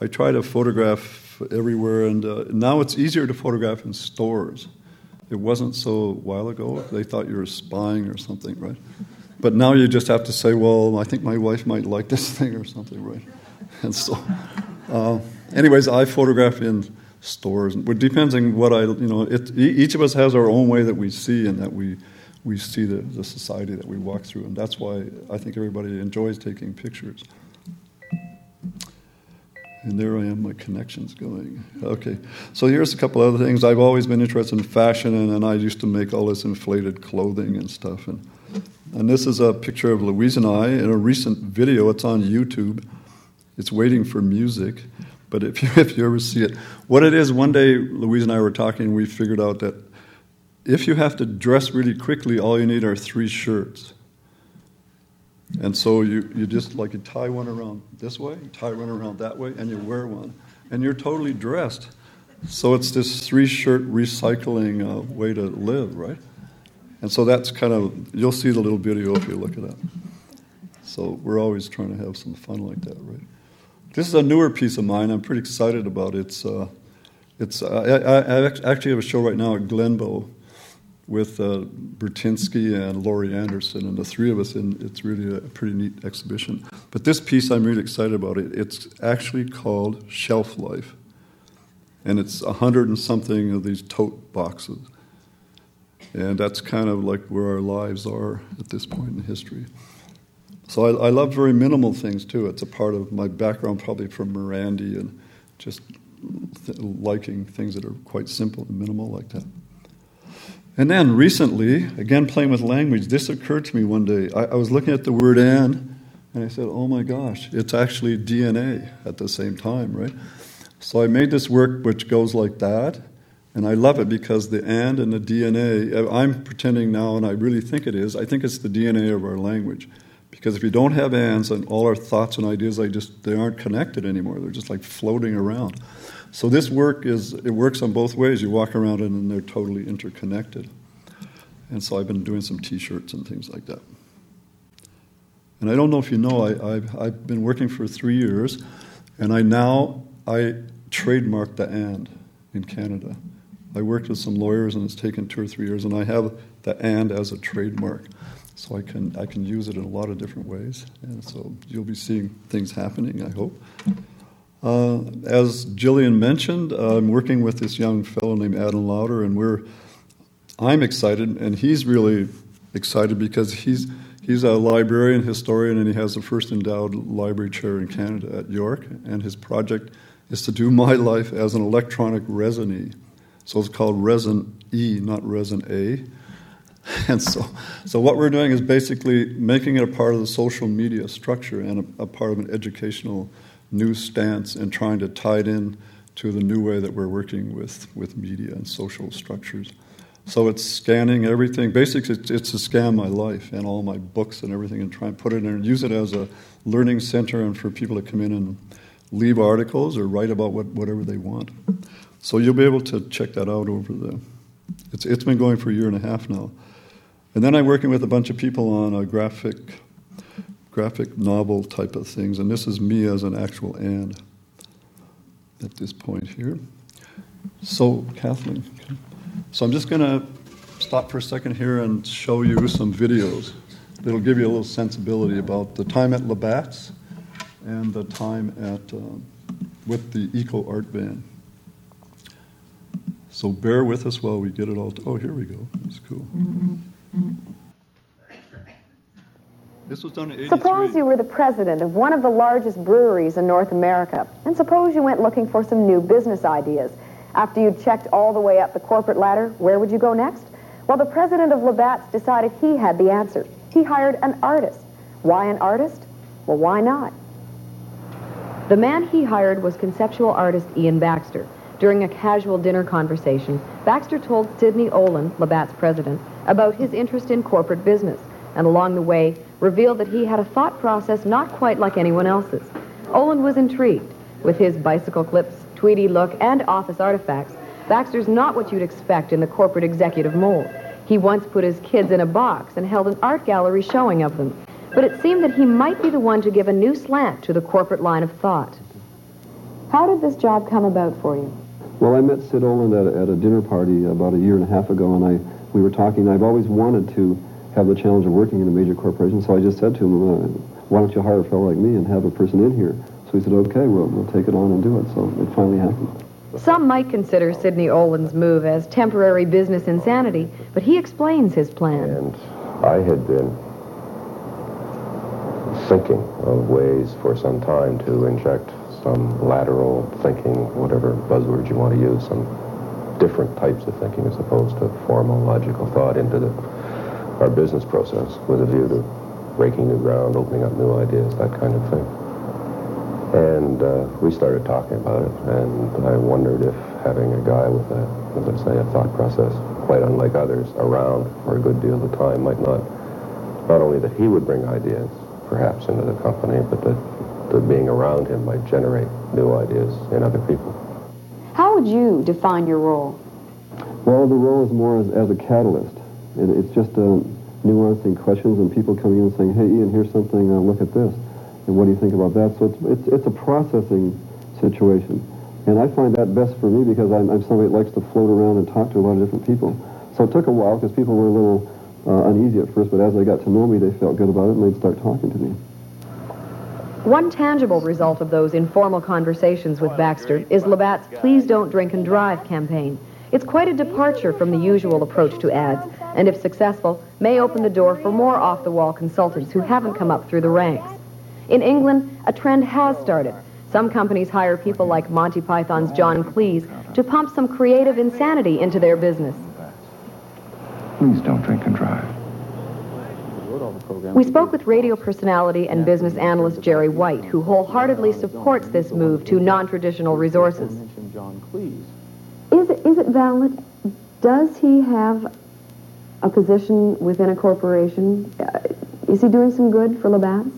I try to photograph everywhere, and uh, now it's easier to photograph in stores. It wasn't so a while ago. They thought you were spying or something, right? But now you just have to say, well, I think my wife might like this *laughs* thing or something, right? *laughs* And so, uh, anyways, I photograph in stores. It depends on what I, you know, it, each of us has our own way that we see and that we, we see the, the society that we walk through. And that's why I think everybody enjoys taking pictures. And there I am, my connections going. Okay, so here's a couple other things. I've always been interested in fashion, and, and I used to make all this inflated clothing and stuff. And and this is a picture of Louise and I in a recent video. It's on YouTube. It's waiting for music. But if *laughs* you, if you ever see it, what it is, one day Louise and I were talking, we figured out that if you have to dress really quickly, all you need are three shirts. And so you, you just like you tie one around this way, tie one around that way, and you wear one. And you're totally dressed. So it's this three shirt recycling uh, way to live, right? And so that's kind of, you'll see the little video if you look it up. So we're always trying to have some fun like that, right? This is a newer piece of mine. I'm pretty excited about it. It's, uh, it's, uh, I, I, actually have a show right now at Glenbow with uh, Burtynsky and Laurie Anderson, and the three of us, and it's really a pretty neat exhibition. But this piece, I'm really excited about it. It's actually called Shelf Life, and it's a hundred and something of these tote boxes. And that's kind of like where our lives are at this point in history. So I, I love very minimal things too. It's a part of my background, probably from Morandi and just th- liking things that are quite simple and minimal like that. And then recently, again playing with language, this occurred to me one day. I, I was looking at the word and, and I said, oh my gosh, it's actually DNA at the same time, right? So I made this work which goes like that. And I love it because the and and the DNA, uh, I'm pretending now, and I really think it is, I think it's the DNA of our language. Because if you don't have ands and all our thoughts and ideas, they just they aren't connected anymore. They're just like floating around. So this work is it works on both ways. You walk around and they're totally interconnected. And so I've been doing some T-shirts and things like that. And I don't know if you know, I, I've, I've been working for three years, and I now I trademarked the and in Canada. I worked with some lawyers, and it's taken two or three years, and I have the and as a trademark. So I can, I can use it in a lot of different ways. And so you'll be seeing things happening, I hope. Uh, as Jillian mentioned, I'm working with this young fellow named Adam Lauder, and we're, I'm excited, and he's really excited because he's, he's a librarian, historian, and he has the first endowed library chair in Canada at York, and his project is to do my life as an electronic raisonné. So it's called resin E, not resin A. *laughs* And so, so what we're doing is basically making it a part of the social media structure and a, a part of an educational new stance and trying to tie it in to the new way that we're working with, with media and social structures. So it's scanning everything. Basically, it's, it's to scan my life and all my books and everything and try and put it in and use it as a learning center and for people to come in and leave articles or write about what, whatever they want. So you'll be able to check that out over the. It's, it's been going for a year and a half now. And then I'm working with a bunch of people on a graphic, graphic novel type of things, and this is me as an actual and at this point here. So, Kathleen, so I'm just going to stop for a second here and show you some videos that'll give you a little sensibility about the time at Labatt's and the time at uh, with the Eco Art Band. So bear with us while we get it all. oh, here we go. That's cool. This was done in 83. Suppose you were the president of one of the largest breweries in North America, and suppose you went looking for some new business ideas. After you'd checked all the way up the corporate ladder, where would you go next? Well, the president of Labatt's decided he had the answer. he hired an artist. Why an artist? Well, why not? The man he hired was conceptual artist Iain Baxter. During a casual dinner conversation, Baxter told Sidney Oland, Labatt's president, about his interest in corporate business, and along the way revealed that he had a thought process not quite like anyone else's. Oland was intrigued. With his bicycle clips, tweedy look, and office artifacts, Baxter's not what you'd expect in the corporate executive mold. He once put his kids in a box and held an art gallery showing of them. But it seemed that he might be the one to give a new slant to the corporate line of thought. How did this job come about for you? Well, I met Sid Oland at a, at a dinner party about a year and a half ago, and I we were talking. I've always wanted to have the challenge of working in a major corporation, so I just said to him, uh, "Why don't you hire a fellow like me and have a person in here?" So he said, "Okay, we'll we'll take it on and do it." So it finally happened. Some might consider Sidney Oland's move as temporary business insanity, but he explains his plan. And I had been thinking of ways for some time to inject some lateral thinking, whatever buzzwords you want to use, some different types of thinking as opposed to formal logical thought into the, our business process with a view to breaking new ground, opening up new ideas, that kind of thing. And uh, we started talking about it, and I wondered if having a guy with a, as I say, a thought process quite unlike others around for a good deal of the time might not, not only that he would bring ideas perhaps into the company, but that that being around him might generate new ideas in other people. How would you define your role? Well, the role is more as, as a catalyst. It, it's just uh, nuancing questions and people coming in and saying, hey, Iain, here's something, uh, look at this. And what do you think about that? So it's, it's, it's a processing situation. And I find that best for me because I'm, I'm somebody that likes to float around and talk to a lot of different people. So it took a while because people were a little uh, uneasy at first, but as they got to know me, they felt good about it and they'd start talking to me. One tangible result of those informal conversations with Baxter is Labatt's Please Don't Drink and Drive campaign. It's quite a departure from the usual approach to ads, and if successful, may open the door for more off-the-wall consultants who haven't come up through the ranks. In England, a trend has started. Some companies hire people like Monty Python's John Cleese to pump some creative insanity into their business. Please don't drink and drive. We spoke with radio personality and business analyst Jerry White, who wholeheartedly supports this move to non-traditional resources. Is it, is it valid? Does he have a position within a corporation? Uh, is he doing some good for Labatt's?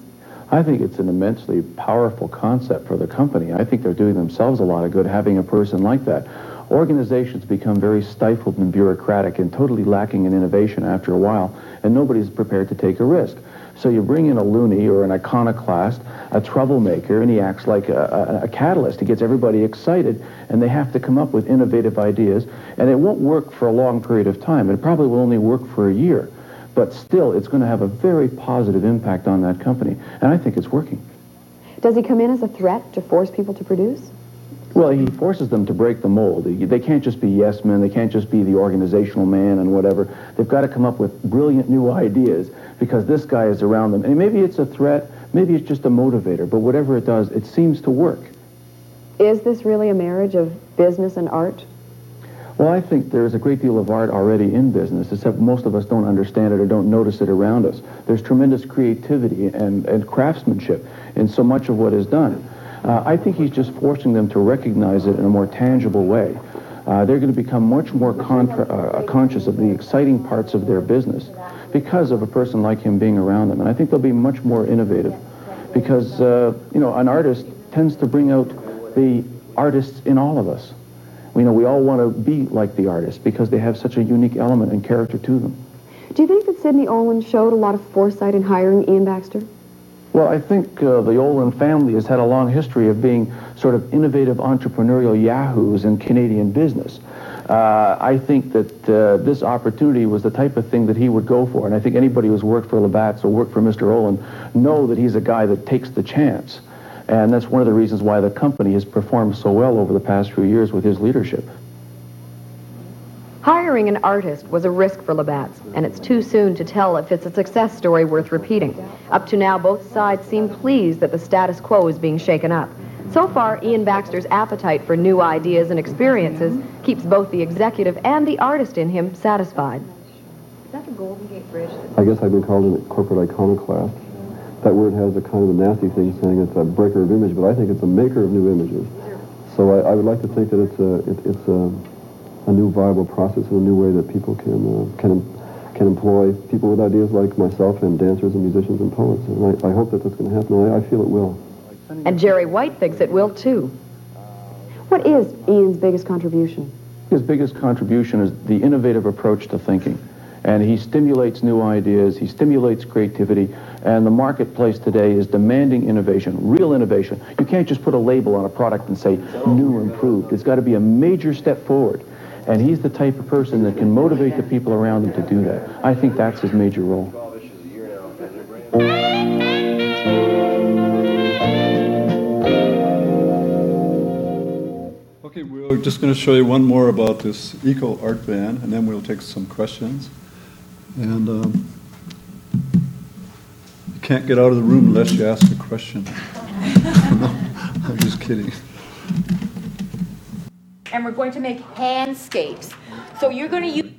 I think it's an immensely powerful concept for the company. I think they're doing themselves a lot of good having a person like that. Organizations become very stifled and bureaucratic and totally lacking in innovation after a while, and nobody's prepared to take a risk. So you bring in a loony or an iconoclast, a troublemaker, and he acts like a, a, a, catalyst. He gets everybody excited, and they have to come up with innovative ideas, and it won't work for a long period of time. It probably will only work for a year, but still, it's going to have a very positive impact on that company, and I think it's working. Does he come in as a threat to force people to produce? Well, he forces them to break the mold. They can't just be yes men. They can't just be the organizational man and whatever. They've got to come up with brilliant new ideas because this guy is around them. And maybe it's a threat. Maybe it's just a motivator. But whatever it does, it seems to work. Is this really a marriage of business and art? Well, I think there's a great deal of art already in business, except most of us don't understand it or don't notice it around us. There's tremendous creativity and, and craftsmanship in so much of what is done. Uh, I think he's just forcing them to recognize it in a more tangible way. Uh, they're going to become much more contra- uh, conscious of the exciting parts of their business because of a person like him being around them. And I think they'll be much more innovative because, uh, you know, an artist tends to bring out the artists in all of us. You know, we all want to be like the artist because they have such a unique element and character to them. Do you think that Sidney Oland showed a lot of foresight in hiring Iain Baxter? Well, I think uh, the Oland family has had a long history of being sort of innovative entrepreneurial yahoos in Canadian business. Uh, I think that uh, this opportunity was the type of thing that he would go for. And I think anybody who's worked for Labatt's or worked for Mr. Oland know that he's a guy that takes the chance. And that's one of the reasons why the company has performed so well over the past few years with his leadership. Hiring an artist was a risk for Labatt's, and it's too soon to tell if it's a success story worth repeating. Up to now, both sides seem pleased that the status quo is being shaken up. So far, Iain Baxter's appetite for new ideas and experiences keeps both the executive and the artist in him satisfied. Is that the Golden Gate Bridge? I guess I've been called a corporate iconoclast. That word has a kind of a nasty thing saying it's a breaker of image, but I think it's a maker of new images. So I, I would like to think that it's a it, it's a, a new viable process and a new way that people can uh, can can employ people with ideas like myself and dancers and musicians and poets. And I, I hope that that's going to happen. I, I feel it will. And Jerry White thinks it will too. What is Iain's biggest contribution? His biggest contribution is the innovative approach to thinking. And he stimulates new ideas, he stimulates creativity, and the marketplace today is demanding innovation, real innovation. You can't just put a label on a product and say new, improved. It's got to be a major step forward. And he's the type of person that can motivate the people around him to do that. I think that's his major role. Okay, we're just going to show you one more about this eco art van, and then we'll take some questions. And um, you can't get out of the room unless you ask a question. *laughs* I'm just kidding. And we're going to make handscapes. So you're going to use.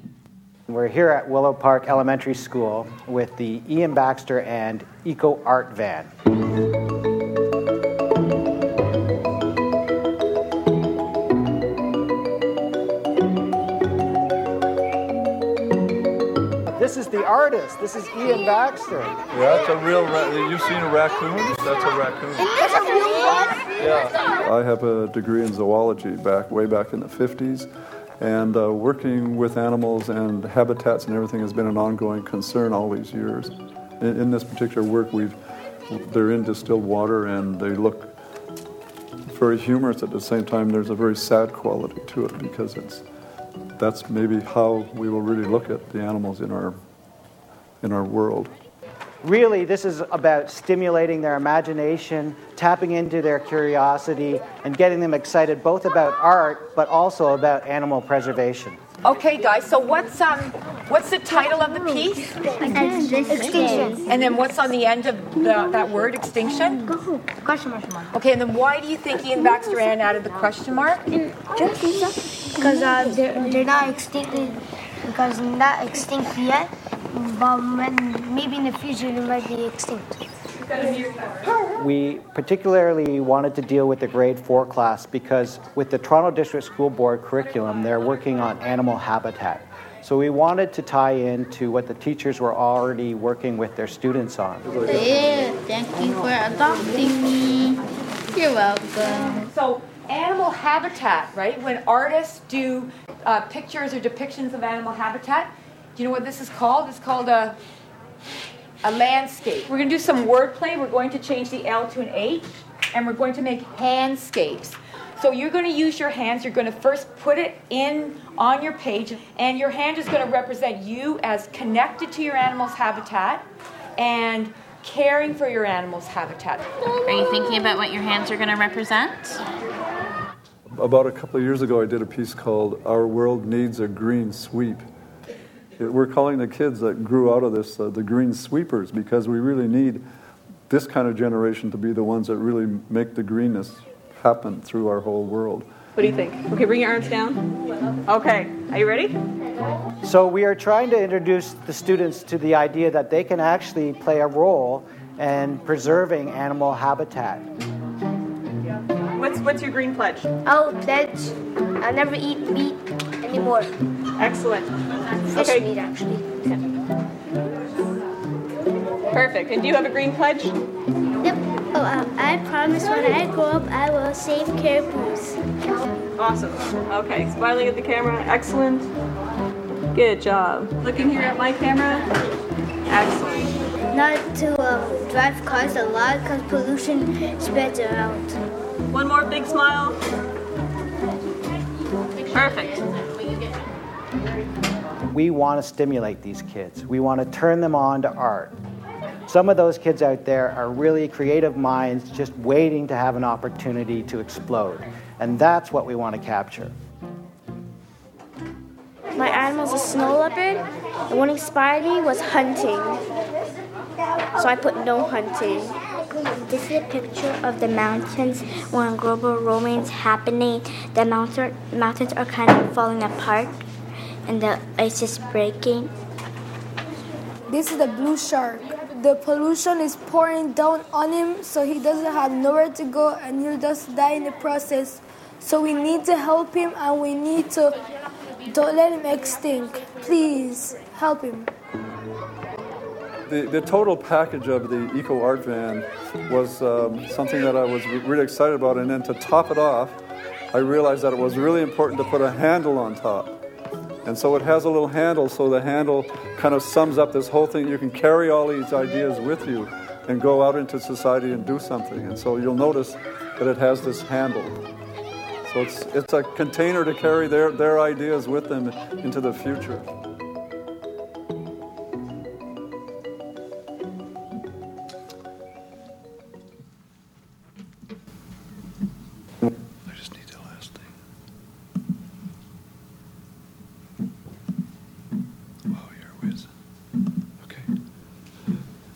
We're here at Willow Park Elementary School with the Iain Baxter and Eco Art Van. This is the artist. This is Iain Baxter. Yeah, that's a real. Ra- you've seen a raccoon? That's a raccoon. I have a degree in zoology back way back in the 50s, and uh, working with animals and habitats and everything has been an ongoing concern all these years. In, in this particular work, we've they're in distilled water and they look very humorous at the same time. There's a very sad quality to it because it's that's maybe how we will really look at the animals in our in our world. Really, this is about stimulating their imagination, tapping into their curiosity, and getting them excited both about art but also about animal preservation. Okay, guys. So what's um, what's the title of the piece? Extinction. And then what's on the end of the, that word, extinction? Question mark. Okay. And then why do you think Iain Baxter Ann added the question mark? Because uh, they're, they're not extinct, because not extinct yet, but when, maybe in the future they might be extinct. We particularly wanted to deal with the grade four class because with the Toronto District School Board curriculum, they're working on animal habitat. So we wanted to tie into what the teachers were already working with their students on. Thank you for adopting me. You're welcome. So animal habitat, right? When artists do uh, pictures or depictions of animal habitat, do you know what this is called? It's called a a landscape. We're going to do some wordplay. We're going to change the L to an H, and we're going to make handscapes. So you're going to use your hands. You're going to first put it in on your page, and your hand is going to represent you as connected to your animal's habitat and caring for your animal's habitat. Are you thinking about what your hands are going to represent? About a couple of years ago, I did a piece called Our World Needs a Green Sweep. It- We're calling the kids that grew out of this uh, the green sweepers because we really need this kind of generation to be the ones that really make the greenness happen through our whole world. What do you think? Okay, bring your arms down. Okay, are you ready? So we are trying to introduce the students to the idea that they can actually play a role in preserving animal habitat. What's what's your green pledge? I'll pledge I'll never eat meat anymore. Excellent. Okay. meat, actually. Perfect. And do you have a green pledge? Yep. Oh, um, I promise when I grow up, I will save caribous. Awesome. Okay, smiling at the camera. Excellent. Good job. Looking here at my camera. Excellent. Not to um, drive cars a lot because pollution spreads around. One more big smile. Perfect. We want to stimulate these kids. We want to turn them on to art. Some of those kids out there are really creative minds just waiting to have an opportunity to explode. And that's what we want to capture. My animal's a snow leopard, and what inspired me was hunting. So I put no hunting. This is a picture of the mountains when global warming is happening. The mountain, mountains are kind of falling apart, and the ice is breaking. this is the blue shark. The pollution is pouring down on him, so he doesn't have nowhere to go and he'll just die in the process. So we need to help him and we need to don't let him extinct. Please help him. The, the total package of the Eco Art Van was um, something that I was really excited about, and then to top it off, I realized that it was really important to put a handle on top. And so it has a little handle, so the handle kind of sums up this whole thing. You can carry all these ideas with you and go out into society and do something. And so you'll notice that it has this handle. So it's, it's a container to carry their, their ideas with them into the future.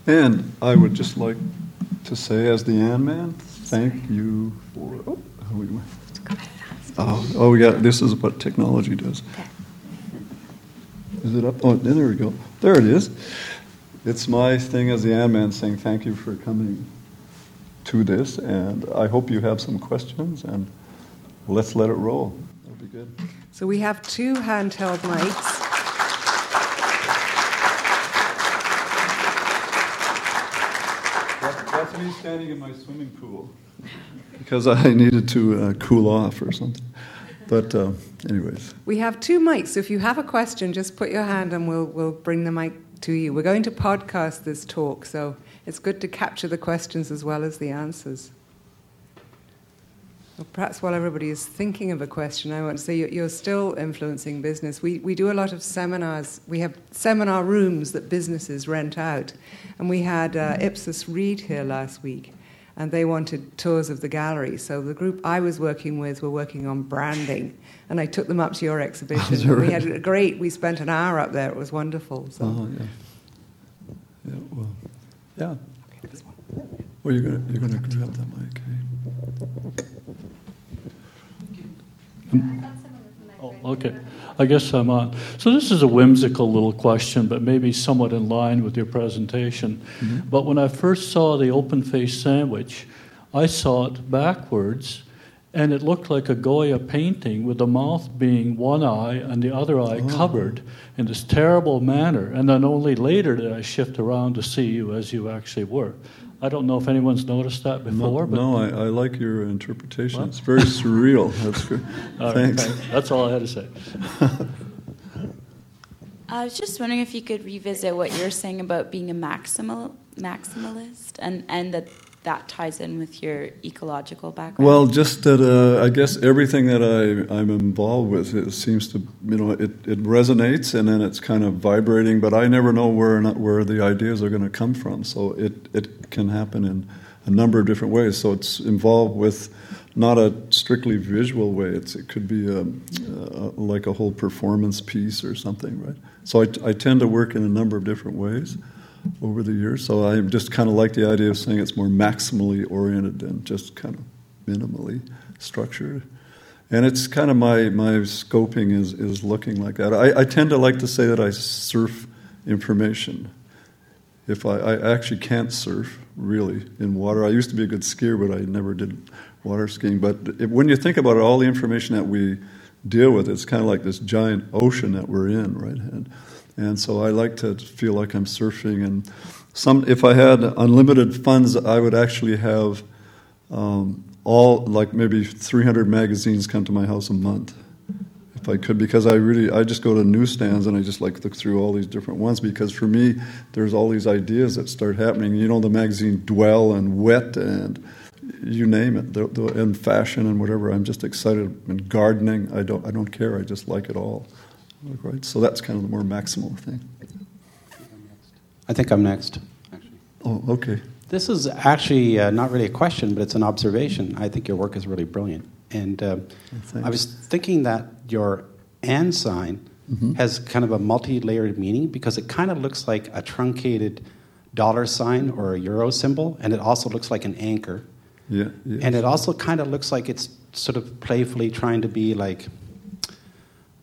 And I would just like to say, as the And Man, thank you for. Oh, how we went. Oh, oh, we got. This is what technology does. Is it up? Oh, there we go. There it is. It's my thing as the And Man saying thank you for coming to this, and I hope you have some questions, and let's let it roll. That'll be good. So we have two handheld mics. That's, that's me standing in my swimming pool because I needed to uh, cool off or something. But, uh, anyways. We have two mics, so if you have a question, just put your hand and we'll, we'll bring the mic to you. We're going to podcast this talk, so it's good to capture the questions as well as the answers. Well, perhaps while everybody is thinking of a question, I want to say you're, you're still influencing business. We, we do a lot of seminars. We have seminar rooms that businesses rent out. And we had uh, Ipsos Reid here last week, and they wanted tours of the gallery. So the group I was working with were working on branding, and I took them up to your exhibition. *laughs* That We had a great. We spent an hour up there. It was wonderful. So. Oh, yeah. Yeah, well, yeah. Well, you're going to you're gonna grab the mic, eh? Oh, okay. I guess I'm on. So this is a whimsical little question, but maybe somewhat in line with your presentation. Mm-hmm. But when I first saw the open faced sandwich, I saw it backwards, and it looked like a Goya painting with the mouth being one eye and the other eye oh. covered in this terrible manner. And then only later did I shift around to see you as you actually were. I don't know if anyone's noticed that before, but No, I, I like your interpretation. It's very surreal. *laughs* That's good. All right, Thanks. thanks. That's all I had to say. *laughs* I was just wondering if you could revisit what you're saying about being a maximal maximalist, and and that that ties in with your ecological background. Well, just that uh, I guess everything that I, I'm involved with it seems to, you know, it, it resonates and then it's kind of vibrating, but I never know where not where the ideas are going to come from. So it, it can happen in a number of different ways. So it's involved with not a strictly visual way. It's, it could be a, uh, like a whole performance piece or something, right? So I, I tend to work in a number of different ways over the years. So I just kind of like the idea of saying it's more maximally oriented than just kind of minimally structured. And it's kind of my, my scoping is, is looking like that. I, I tend to like to say that I surf information. If I, I actually can't surf really in water, I used to be a good skier, but I never did water skiing. But if, when you think about it, all the information that we deal with, it's kind of like this giant ocean that we're in, right? And, and so I like to feel like I'm surfing. And some, if I had unlimited funds, I would actually have um, all, like maybe 300 magazines come to my house a month. If I could, because I really, I just go to newsstands and I just like look through all these different ones because for me, there's all these ideas that start happening. You know, the magazine Dwell and Wet and you name it, the, and fashion and whatever. I'm just excited. And gardening, I don't, I don't care. I just like it all. Right? So that's kind of the more maximal thing. I think I'm next. Oh, okay. This is actually uh, not really a question, but it's an observation. I think your work is really brilliant. And uh, I was thinking that your and sign Mhm. has kind of a multi layered meaning because it kind of looks like a truncated dollar sign or a euro symbol, and it also looks like an anchor. Yeah. yeah. And it also kind of looks like it's sort of playfully trying to be like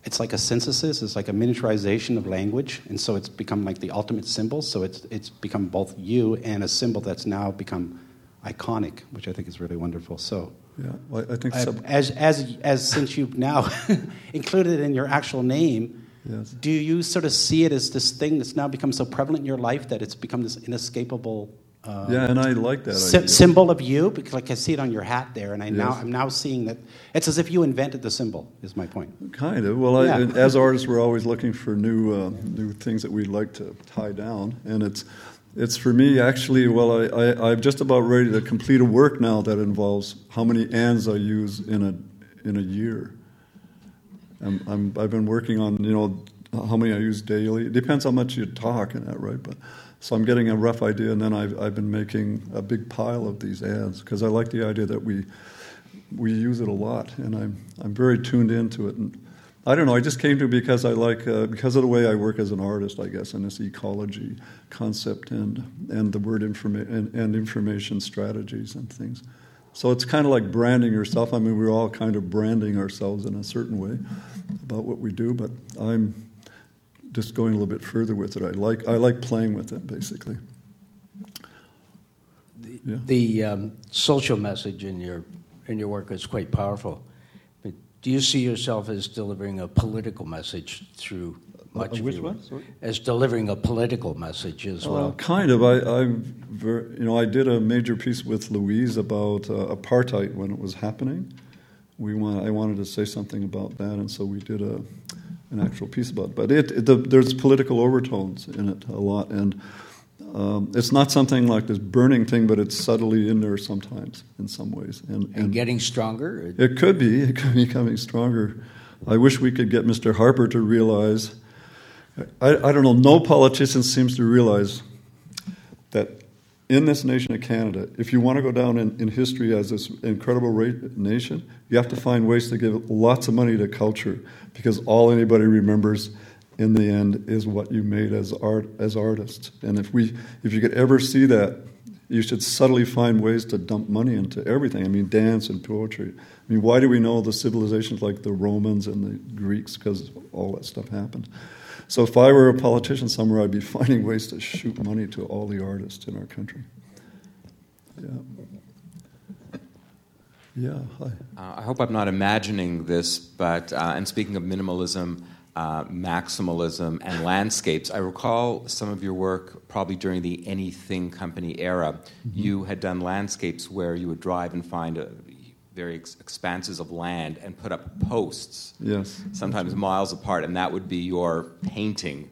it's like a synthesis, it's like a miniaturization of language, and so it's become like the ultimate symbol. So it's it's become both you and a symbol that's now become iconic, which I think is really wonderful. So. Yeah, well, I think sub- as as as since you've now *laughs* included it in your actual name, yes. do you sort of see it as this thing that's now become so prevalent in your life that it's become this inescapable uh, yeah, and I like that sy- symbol of you because, like, I see it on your hat there, and I yes. now I'm now seeing that it's as if you invented the symbol. Is my point? Kind of. Well, yeah. I, as artists, we're always looking for new uh, new things that we'd like to tie down, and it's it's for me actually. Well, I, I I'm just about ready to complete a work now that involves how many ands I use in a in a year. I'm, I'm I've been working on you know how many I use daily. It depends how much you talk and that, right? But so I'm getting a rough idea, and then I've, I've been making a big pile of these ads because I like the idea that we we use it a lot, and I'm I'm very tuned into it. And I don't know, I just came to it because I like uh, because of the way I work as an artist, I guess, and this ecology concept and and the word informa- and, and information strategies and things. So it's kind of like branding yourself. I mean, we're all kind of branding ourselves in a certain way about what we do, but I'm just going a little bit further with it. I like I like playing with it basically. The, yeah. the um, social message in your in your work is quite powerful. But do you see yourself as delivering a political message through much uh, which of your one? Sorry? As delivering a political message as well. Uh, kind of. I, I'm you know, I did a major piece with Louise about uh, apartheid when it was happening. We want, I wanted to say something about that, and so we did a an actual piece about it. But it, it the, there's political overtones in it a lot, and um, it's not something like this burning thing, but it's subtly in there sometimes in some ways. And, and, and getting stronger? It could be. It could be becoming stronger. I wish we could get Mr. Harper to realize. I, I don't know, no politician seems to realize that in this nation of Canada, if you want to go down in, in history as this incredible nation, you have to find ways to give lots of money to culture because all anybody remembers in the end is what you made as art as artists. And if we if you could ever see that, you should subtly find ways to dump money into everything. I mean, dance and poetry. I mean, why do we know the civilizations like the Romans and the Greeks? Because all that stuff happened. So if I were a politician somewhere, I'd be *laughs* finding ways to shoot money to all the artists in our country. Yeah. Yeah. Hi. Uh, I hope I'm not imagining this, but uh, and speaking of minimalism, uh, maximalism, and landscapes, I recall some of your work probably during the Anything Company era. Mm-hmm. You had done landscapes where you would drive and find a, very ex- expanses of land and put up posts. Yes. Sometimes miles apart, and that would be your painting.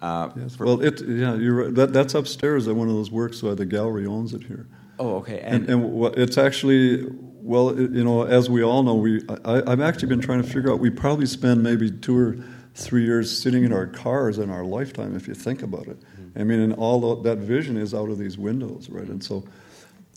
Uh, yes. Well, it yeah, you're right. That, that's upstairs at one of those works. So the gallery owns it here. Oh, okay. And, and, and it's actually well, it, you know, as we all know, we I, I've actually been trying to figure out. We probably spend maybe two or three years sitting in our cars in our lifetime, if you think about it. Mm-hmm. I mean, and all that vision is out of these windows, right? And so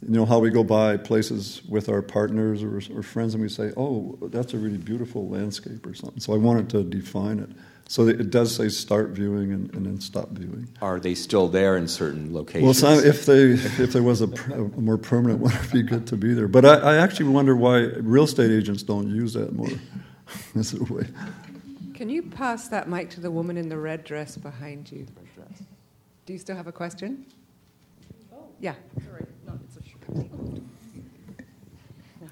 you know how we go by places with our partners or, or, friends and we say oh that's a really beautiful landscape or something. So i wanted to define it. So it does say start viewing and, and then stop viewing. Are they still there in certain locations? Well some, if they if there was a, a, more permanent one *laughs* it'd be good to be there. But I, I, actually wonder why real estate agents don't use that more. *laughs* As a way. Can you pass that mic to the woman in the red dress behind you? Do you still have a question? Oh yeah. sorry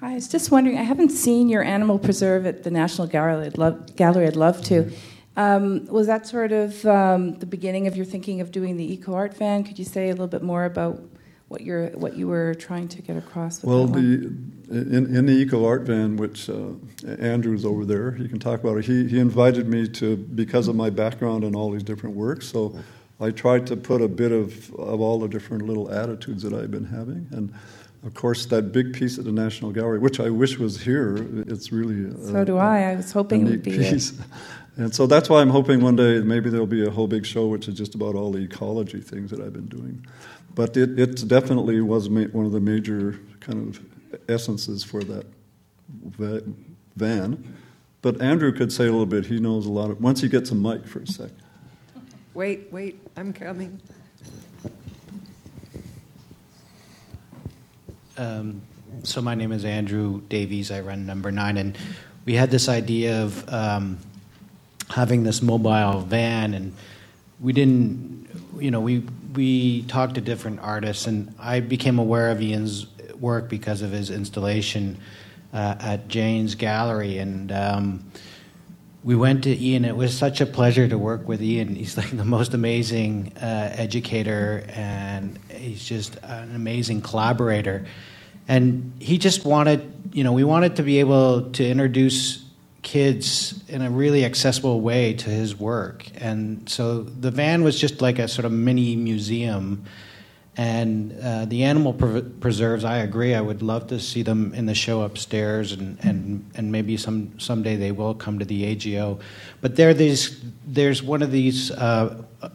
Hi, I was just wondering. I haven't seen your animal preserve at the National Gallery. I'd love, gallery. I'd love to. Um, was that sort of um, the beginning of your thinking of doing the eco art van? Could you say a little bit more about what you're what you were trying to get across? well, the in, in the eco art van, which uh, Andrew's over there, you can talk about it. He he invited me to because of my background in all these different works. So I tried to put a bit of, of all the different little attitudes that I've been having. And of course, that big piece at the National Gallery, which I wish was here, it's really. so do I. I was hoping it would be. Piece. *laughs* And so that's why I'm hoping one day maybe there'll be a whole big show which is just about all the ecology things that I've been doing. But it, it definitely was ma- one of the major kind of essences for that va- van. But Andrew could say a little bit. He knows a lot of. Once he gets a mic for a sec. Wait, wait, I'm coming. Um, so my name is Andrew Davies. I run Number Nine, and we had this idea of um, having this mobile van, and we didn't, you know, we we talked to different artists, and I became aware of Iain's work because of his installation uh, at Jane's Gallery, and. Um, we went to Iain. It was such a pleasure to work with Iain. He's like the most amazing uh, educator, and he's just an amazing collaborator. And he just wanted, you know, we wanted to be able to introduce kids in a really accessible way to his work. And so the van was just like a sort of mini museum. And uh, the animal pre- preserves, I agree. I would love to see them in the show upstairs, and, and, and maybe some someday they will come to the AGO. But there, there's there's one of these. Uh, uh,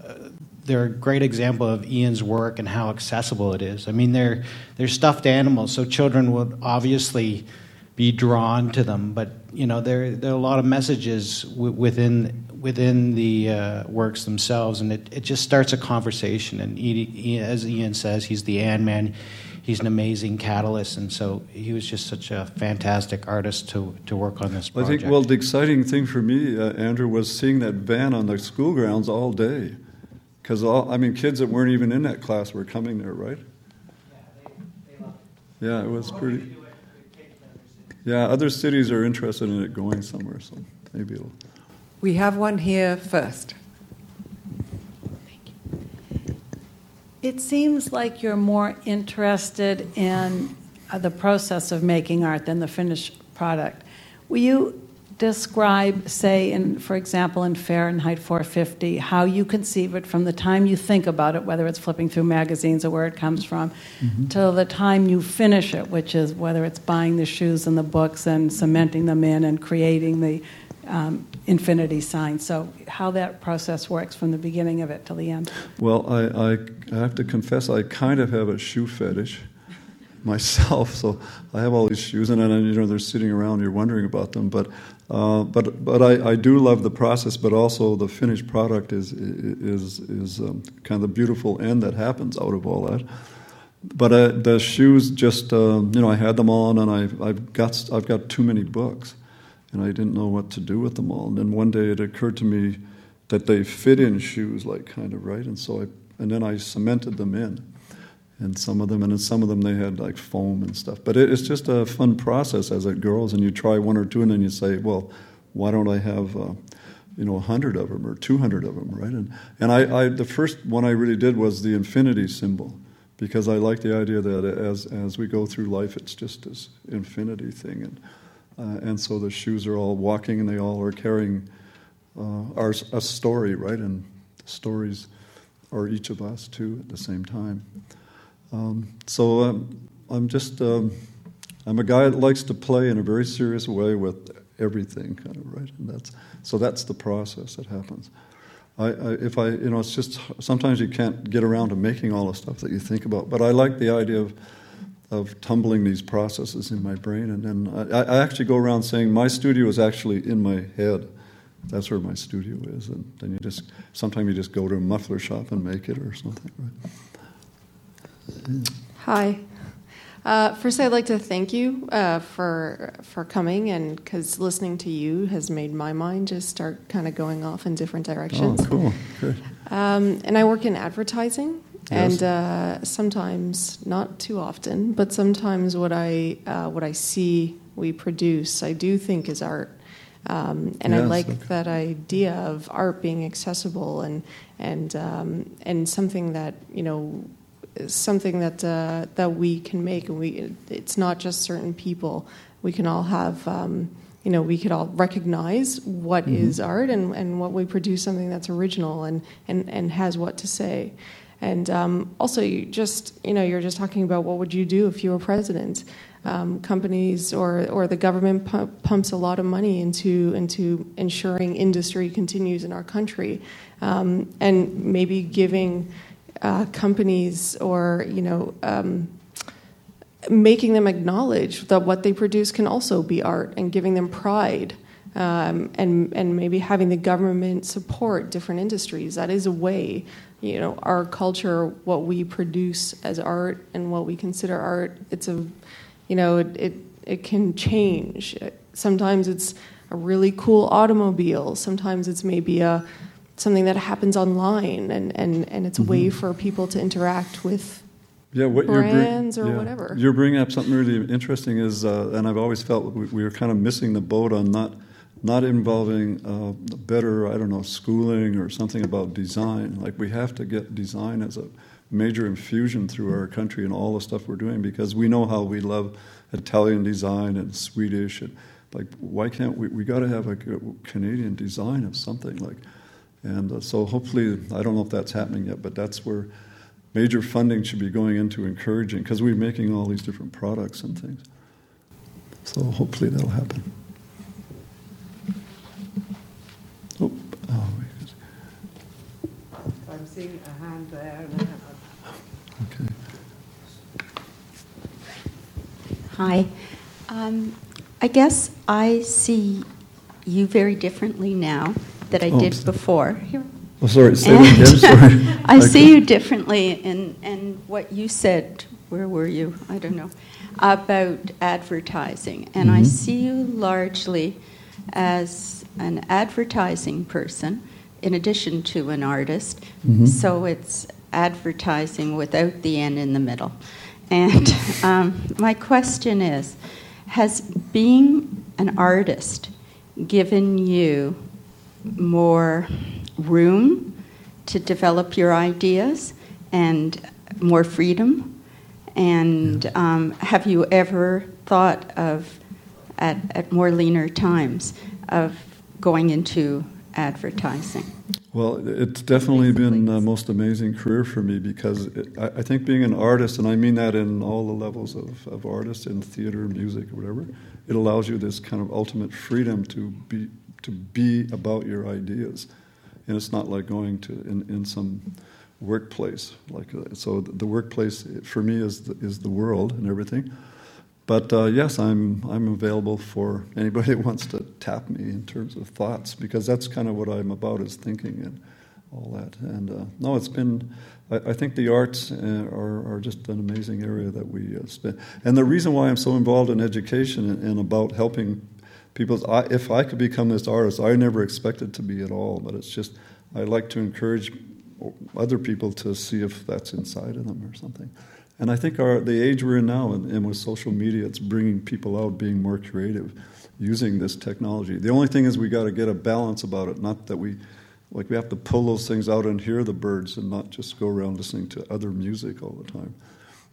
they're a great example of Iain's work and how accessible it is. I mean, they're they're stuffed animals, so children would obviously be drawn to them. But you know, there there are a lot of messages w- within within the uh, works themselves, and it, it just starts a conversation. And he, as Iain says, he's the And Man. He's an amazing catalyst, and so he was just such a fantastic artist to, to work on this project. I think, well, the exciting thing for me, uh, Andrew, was seeing that van on the school grounds all day. Because, I mean, kids that weren't even in that class were coming there, right? Yeah, it was pretty. Yeah, other cities are interested in it going somewhere, so maybe it'll. We have one here first. It seems like you're more interested in uh, the process of making art than the finished product. Will you describe, say, in, for example, in Fahrenheit 450, how you conceive it from the time you think about it, whether it's flipping through magazines or where it comes from, mm-hmm. till the time you finish it, which is whether it's buying the shoes and the books and cementing them in and creating the um, infinity sign. So, how that process works from the beginning of it till the end. Well, I, I, I have to confess, I kind of have a shoe fetish myself. So, I have all these shoes, and then you know they're sitting around. You're wondering about them, but uh, but but I, I do love the process, but also the finished product is is is um, kind of the beautiful end that happens out of all that. But uh, the shoes, just uh, you know, I had them on, and I've I've got I've got too many books and I didn't know what to do with them all. And then one day it occurred to me that they fit in shoes, like kind of right, and so I and then I cemented them in, and some of them, and in some of them they had like foam and stuff. But it, it's just a fun process as it grows, and you try one or two, and then you say, well, why don't I have uh, you know, hundred of them or two hundred of them, right? And and I, I, the first one I really did was the infinity symbol, because I like the idea that as as we go through life, it's just this infinity thing, and uh, and so the shoes are all walking and they all are carrying uh, our, a story, right? And stories are each of us too at the same time. Um, so um, I'm just, um, I'm a guy that likes to play in a very serious way with everything, kind of, right? And that's, so that's the process that happens. I, I, if I, you know, it's just sometimes you can't get around to making all the stuff that you think about. But I like the idea of of tumbling these processes in my brain. And then I, I, actually go around saying my studio is actually in my head. That's where my studio is. And then you just, sometimes you just go to a muffler shop and make it or something, right? Hi. Uh, first, I'd like to thank you uh, for for coming, and because listening to you has made my mind just start kind of going off in different directions. Oh, cool! Good. Um, and I work in advertising, and uh, sometimes, not too often, but sometimes what I uh, what I see we produce, I do think is art. Um, and yes, I like okay. that idea of art being accessible and and um, and something that you know something that uh, that we can make and we it's not just certain people we can all have um, you know we could all recognize what mm-hmm. is art and, and what we produce something that's original and, and, and has what to say and um, also, you just you know, you're just talking about what would you do if you were president. Um, companies or or the government pumps a lot of money into into ensuring industry continues in our country, um, and maybe giving uh, companies or you know. Um, making them acknowledge that what they produce can also be art and giving them pride um, and and maybe having the government support different industries. That is a way you know our culture what we produce as art and what we consider art it's a you know it it, it can change sometimes it's a really cool automobile. Sometimes it's maybe a something that happens online, and and and it's a way Mm-hmm. for people to interact with yeah, what brands you're or yeah. whatever. You're bringing up something really interesting. Is uh, and I've always felt we, we were kind of missing the boat on not not involving uh, better, I don't know, schooling or something about design. Like we have to get design as a major infusion through our country and all the stuff we're doing because we know how we love Italian design and Swedish and like why can't we? We got to have a Canadian design of something like. And uh, so hopefully, I don't know if that's happening yet, but that's where major funding should be going into encouraging because we're making all these different products and things. So hopefully that'll happen. Oh, oh. I'm seeing a hand there. And I have okay. Hi. Um, I guess I see you very differently now that I Oh, did sorry. before. Oh, sorry, say *laughs* sorry. I *laughs* I see you differently, and, and what you said, where were you? I don't know, about advertising. And I Mhm. see you largely as an advertising person in addition to an artist. Mhm. So it's advertising without the N in the middle. And *laughs* um, my question is Has being an artist given you more room to develop your ideas and more freedom? And um, have you ever thought of, at, at more leaner times, of going into advertising? Well, it's definitely been the most amazing career for me because it, I, I think being an artist, and I mean that in all the levels of, of artists in theater, music, whatever, it allows you this kind of ultimate freedom to be to be about your ideas, and it's not like going to in, in some workplace like uh, so. The workplace for me is the, is the world and everything. But uh, yes, I'm I'm available for anybody *laughs* that wants to tap me in terms of thoughts because that's kind of what I'm about is thinking and all that. And uh, no, it's been. I, think the arts uh, are, are just an amazing area that we uh, spend. And the reason why I'm so involved in education and, and about helping people, is I, if I could become this artist, I never expected to be at all. But it's just I like to encourage other people to see if that's inside of them or something. And I think our, the age we're in now, and, and with social media, it's bringing people out being more creative using this technology. The only thing is we got to get a balance about it, not that we like we have to pull those things out and hear the birds and not just go around listening to other music all the time.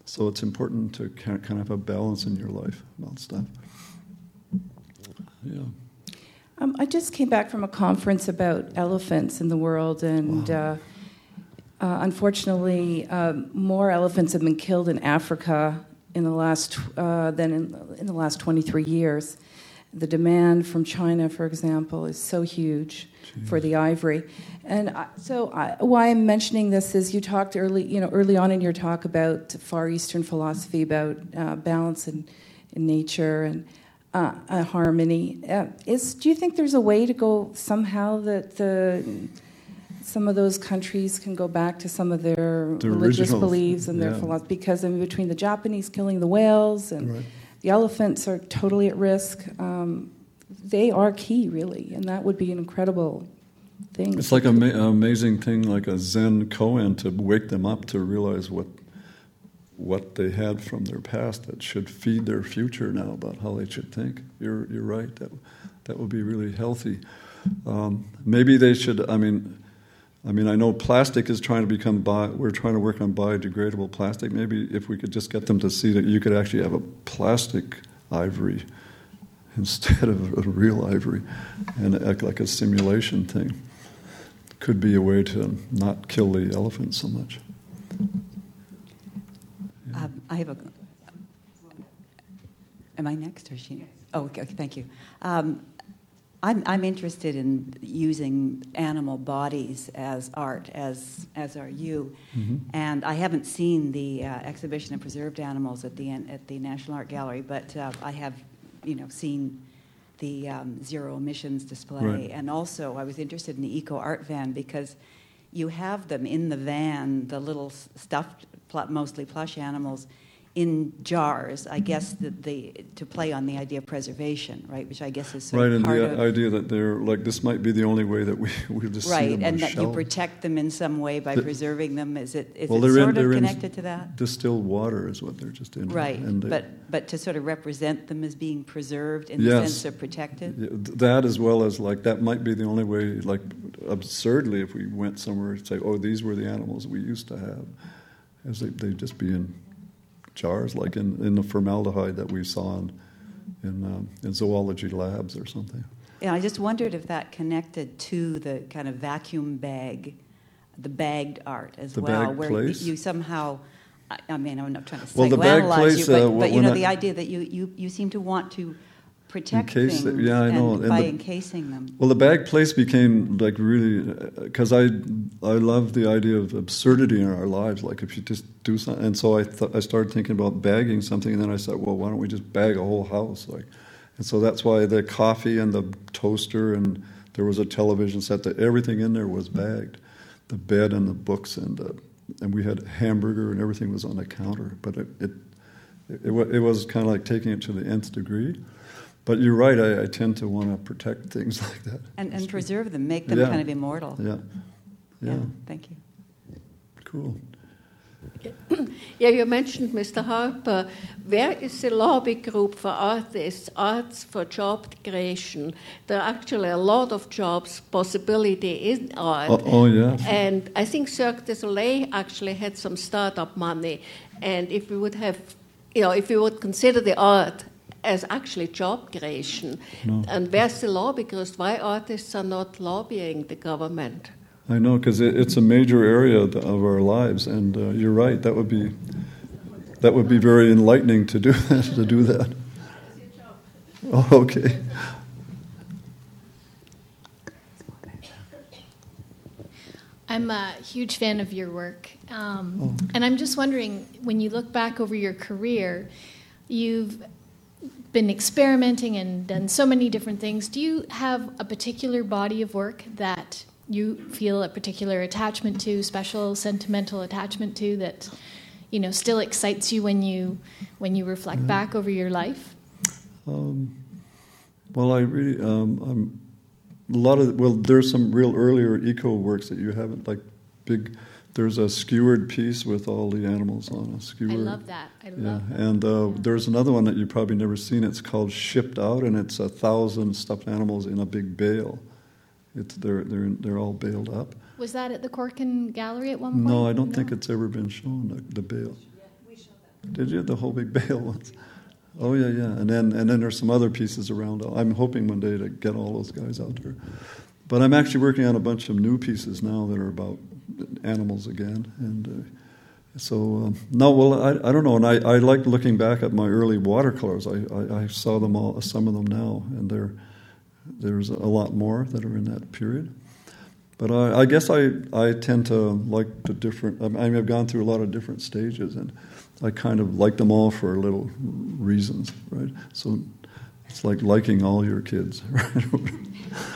So it's important to kind of have a balance in your life about stuff. Yeah. Um, I just came back from a conference about elephants in the world, and uh, uh, unfortunately, um, more elephants have been killed in Africa in the last uh, than in, in the last 23 years. The demand from China, for example, is so huge for the ivory. And I, so, I, why I'm mentioning this is you talked early, you know, early on in your talk about Far Eastern philosophy about uh, balance in, in nature and uh, uh, harmony. Uh, is do you think there's a way to go somehow that the some of those countries can go back to some of their The religious beliefs and their yeah. philosophy? Because I mean, between the Japanese killing the whales and Right. the elephants are totally at risk. Um, they are key, really, and that would be an incredible thing. It's like an ama- amazing thing, like a Zen koan, to wake them up to realize what what they had from their past that should feed their future now about how they should think. You're you're right. That that would be really healthy. Um, maybe they should. I mean. I mean, I know plastic is trying to become bi- we're trying to work on biodegradable plastic. Maybe if we could just get them to see that you could actually have a plastic ivory instead of a real ivory and act like a simulation thing could be a way to not kill the elephant so much. Um, I have a. Am I next or she? Oh, okay, okay, thank you. Um, I'm, I'm interested in using animal bodies as art, as, as are you. Mhm. And I haven't seen the uh, exhibition of preserved animals at the, at the National Art Gallery, but uh, I have, you know, seen the um, zero emissions display. Right. And also, I was interested in the eco art van because you have them in the van, the little stuffed, pl- mostly plush animals, in jars. I guess the, the to play on the idea of preservation, right? Which I guess is sort right, of and the of idea that they're like this might be the only way that we *laughs* we just see right, them and that shelf. you protect them in some way by The- preserving them. Is it is well, it sort in, of connected to that? Distilled water is what they're just in. Right, and they- but but to sort of represent them as being preserved in the sense of protected. Yeah, that as well as like that might be the only way. Like absurdly, if we went somewhere and say, "Oh, these were the animals we used to have," as they they'd just be in jars, like in, in the formaldehyde that we saw in in, um, in zoology labs or something. Yeah, I just wondered if that connected to the kind of vacuum bag, the bagged art as The well, where place? you somehow. I- mean, I'm not trying to Well, the bag place, you, but, uh, but you know I- the idea that you, you, you seem to want to protect Encase things it- yeah, I know, by the- encasing them. Well, the bag place became like really uh, because I I love the idea of absurdity in our lives. Like if you just do something, and so I th- I started thinking about bagging something, and then I said, well, why don't we just bag a whole house? Like, and so that's why the coffee and the toaster and there was a television set that everything in there was bagged, the bed and the books and the, and we had hamburger and everything was on the counter. But it it it, it was kind of like taking it to the nth degree. But you're right. I, I tend to want to protect things *laughs* like that. And, and preserve them, make them Yeah. kind of immortal. Yeah. Yeah. Thank you. Cool. Yeah, you mentioned Mr. Harper. Where is the lobby group for artists, arts for job creation? There are actually a lot of jobs possibility in art. Oh- oh, yeah. And I think Cirque du Soleil actually had some startup money. And if we would have, you know, if we would consider the art as actually job creation, No. and where's the law? Because why artists are not lobbying the government? I know because it, it's a major area of of our lives, and uh, you're right. That would be that would be very enlightening to do *laughs* that. To do that. Oh, okay. I'm a huge fan of your work. Um, Oh. And I'm just wondering when you look back over your career, you've been experimenting and done so many different things. Do you have a particular body of work that you feel a particular attachment to, special sentimental attachment to that you know still excites you when you when you reflect Yeah. back over your life? Um, well, I really, um, I'm, a lot of, well, there's some real earlier eco works that you haven't, like big, there's a skewered piece with all the animals on a skewer. I love that. I love yeah. And uh, there's another one that you've probably never seen. It's called Shipped Out, and it's a thousand stuffed animals in a big bale. It's, they're, they're, they're all baled up. Was that at the Corkin Gallery at one point? No, I don't think it's ever been shown, the, the bale. Did you? The whole big *laughs* bale ones? Oh yeah, yeah. And then and then there's some other pieces around. I'm hoping one day to get all those guys out there. But I'm actually working on a bunch of new pieces now that are about animals again. And uh, so um, no, well, I, I don't know. And I, I like looking back at my early watercolors. I, I, I saw them all, some of them now, and there there's a lot more that are in that period. But I, I guess I, I tend to like the different. I mean, I've gone through a lot of different stages, and I kind of like them all for little reasons, right? So it's like liking all your kids. *laughs*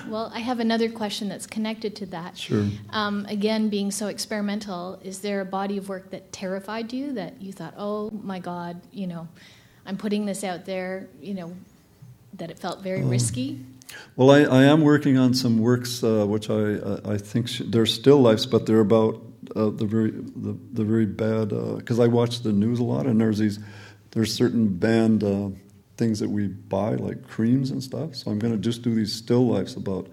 Well, I have another question that's connected to that. Sure. Um, again, being so experimental, is there a body of work that terrified you that you thought, oh my God, you know, I'm putting this out there, you know, that it felt very Um, risky? Well, I, I am working on some works uh, which I uh, I think sh- they're still lifes, but they're about uh, the very the, the very bad because I watch the news a lot, and there's these there's certain banned uh, things that we buy like creams and stuff. So I'm going to just do these still lifes about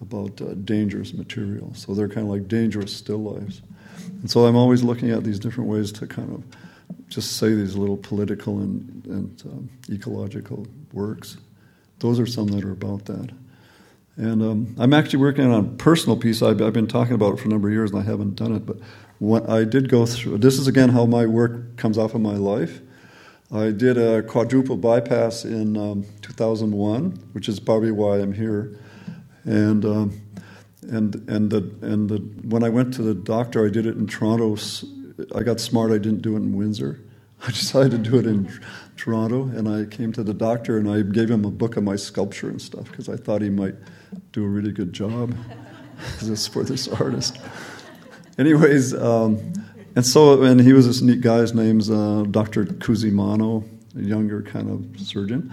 about uh, dangerous material. So they're kind of like dangerous still lifes, and so I'm always looking at these different ways to kind of just say these little political and, and um, ecological works. Those are some that are about that. And um, I'm actually working on a personal piece. I've, I've, been talking about it for a number of years and I haven't done it. But what I did go through this is again how my work comes off of my life. I did a quadruple bypass in um, 2001, which is probably why I'm here. And um, and and the and the when I went to the doctor, I did it in Toronto. I got smart. I didn't do it in Windsor. *laughs* I decided to do it in Toronto, and I came to the doctor and I gave him a book of my sculpture and stuff because I thought he might do a really good job *laughs* this for this artist. Anyways, um, and so, and he was this neat guy. His name's uh, Dr. Cusimano, a younger kind of surgeon.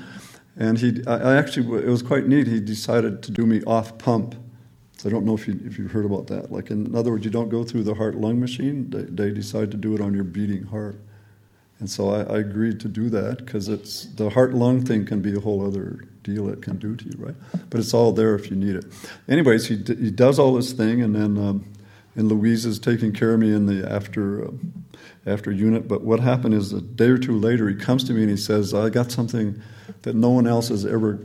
And he, I, I actually, it was quite neat. He decided to do me off pump. So I don't know if you if you've heard about that. Like in other words, you don't go through the heart lung machine. They, they decide to do it on your beating heart. And so I, I agreed to do that because it's the heart lung thing can be a whole other deal it can do to you, right? But it's all there if you need it. Anyways, he, d- he does all this thing, and then um, and Louise is taking care of me in the after uh, after unit. But what happened is a day or two later, he comes to me and he says, "I got something that no one else has ever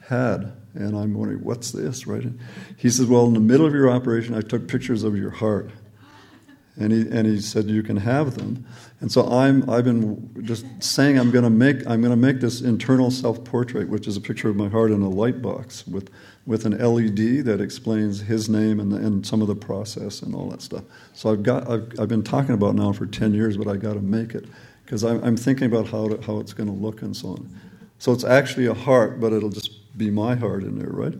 had." And I'm wondering, what's this, right? And he says, Well, in the middle of your operation, I took pictures of your heart. And he, and he said, You can have them. And so I'm, I've been just saying I'm going to make, I'm going to make this internal self portrait, which is a picture of my heart in a light box with, with an LED that explains his name and, the, and some of the process and all that stuff. So I've, got, I've, I've been talking about now for 10 years, but I've got to make it because I'm, I'm thinking about how, to, how it's going to look and so on. So it's actually a heart, but it'll just be my heart in there, right?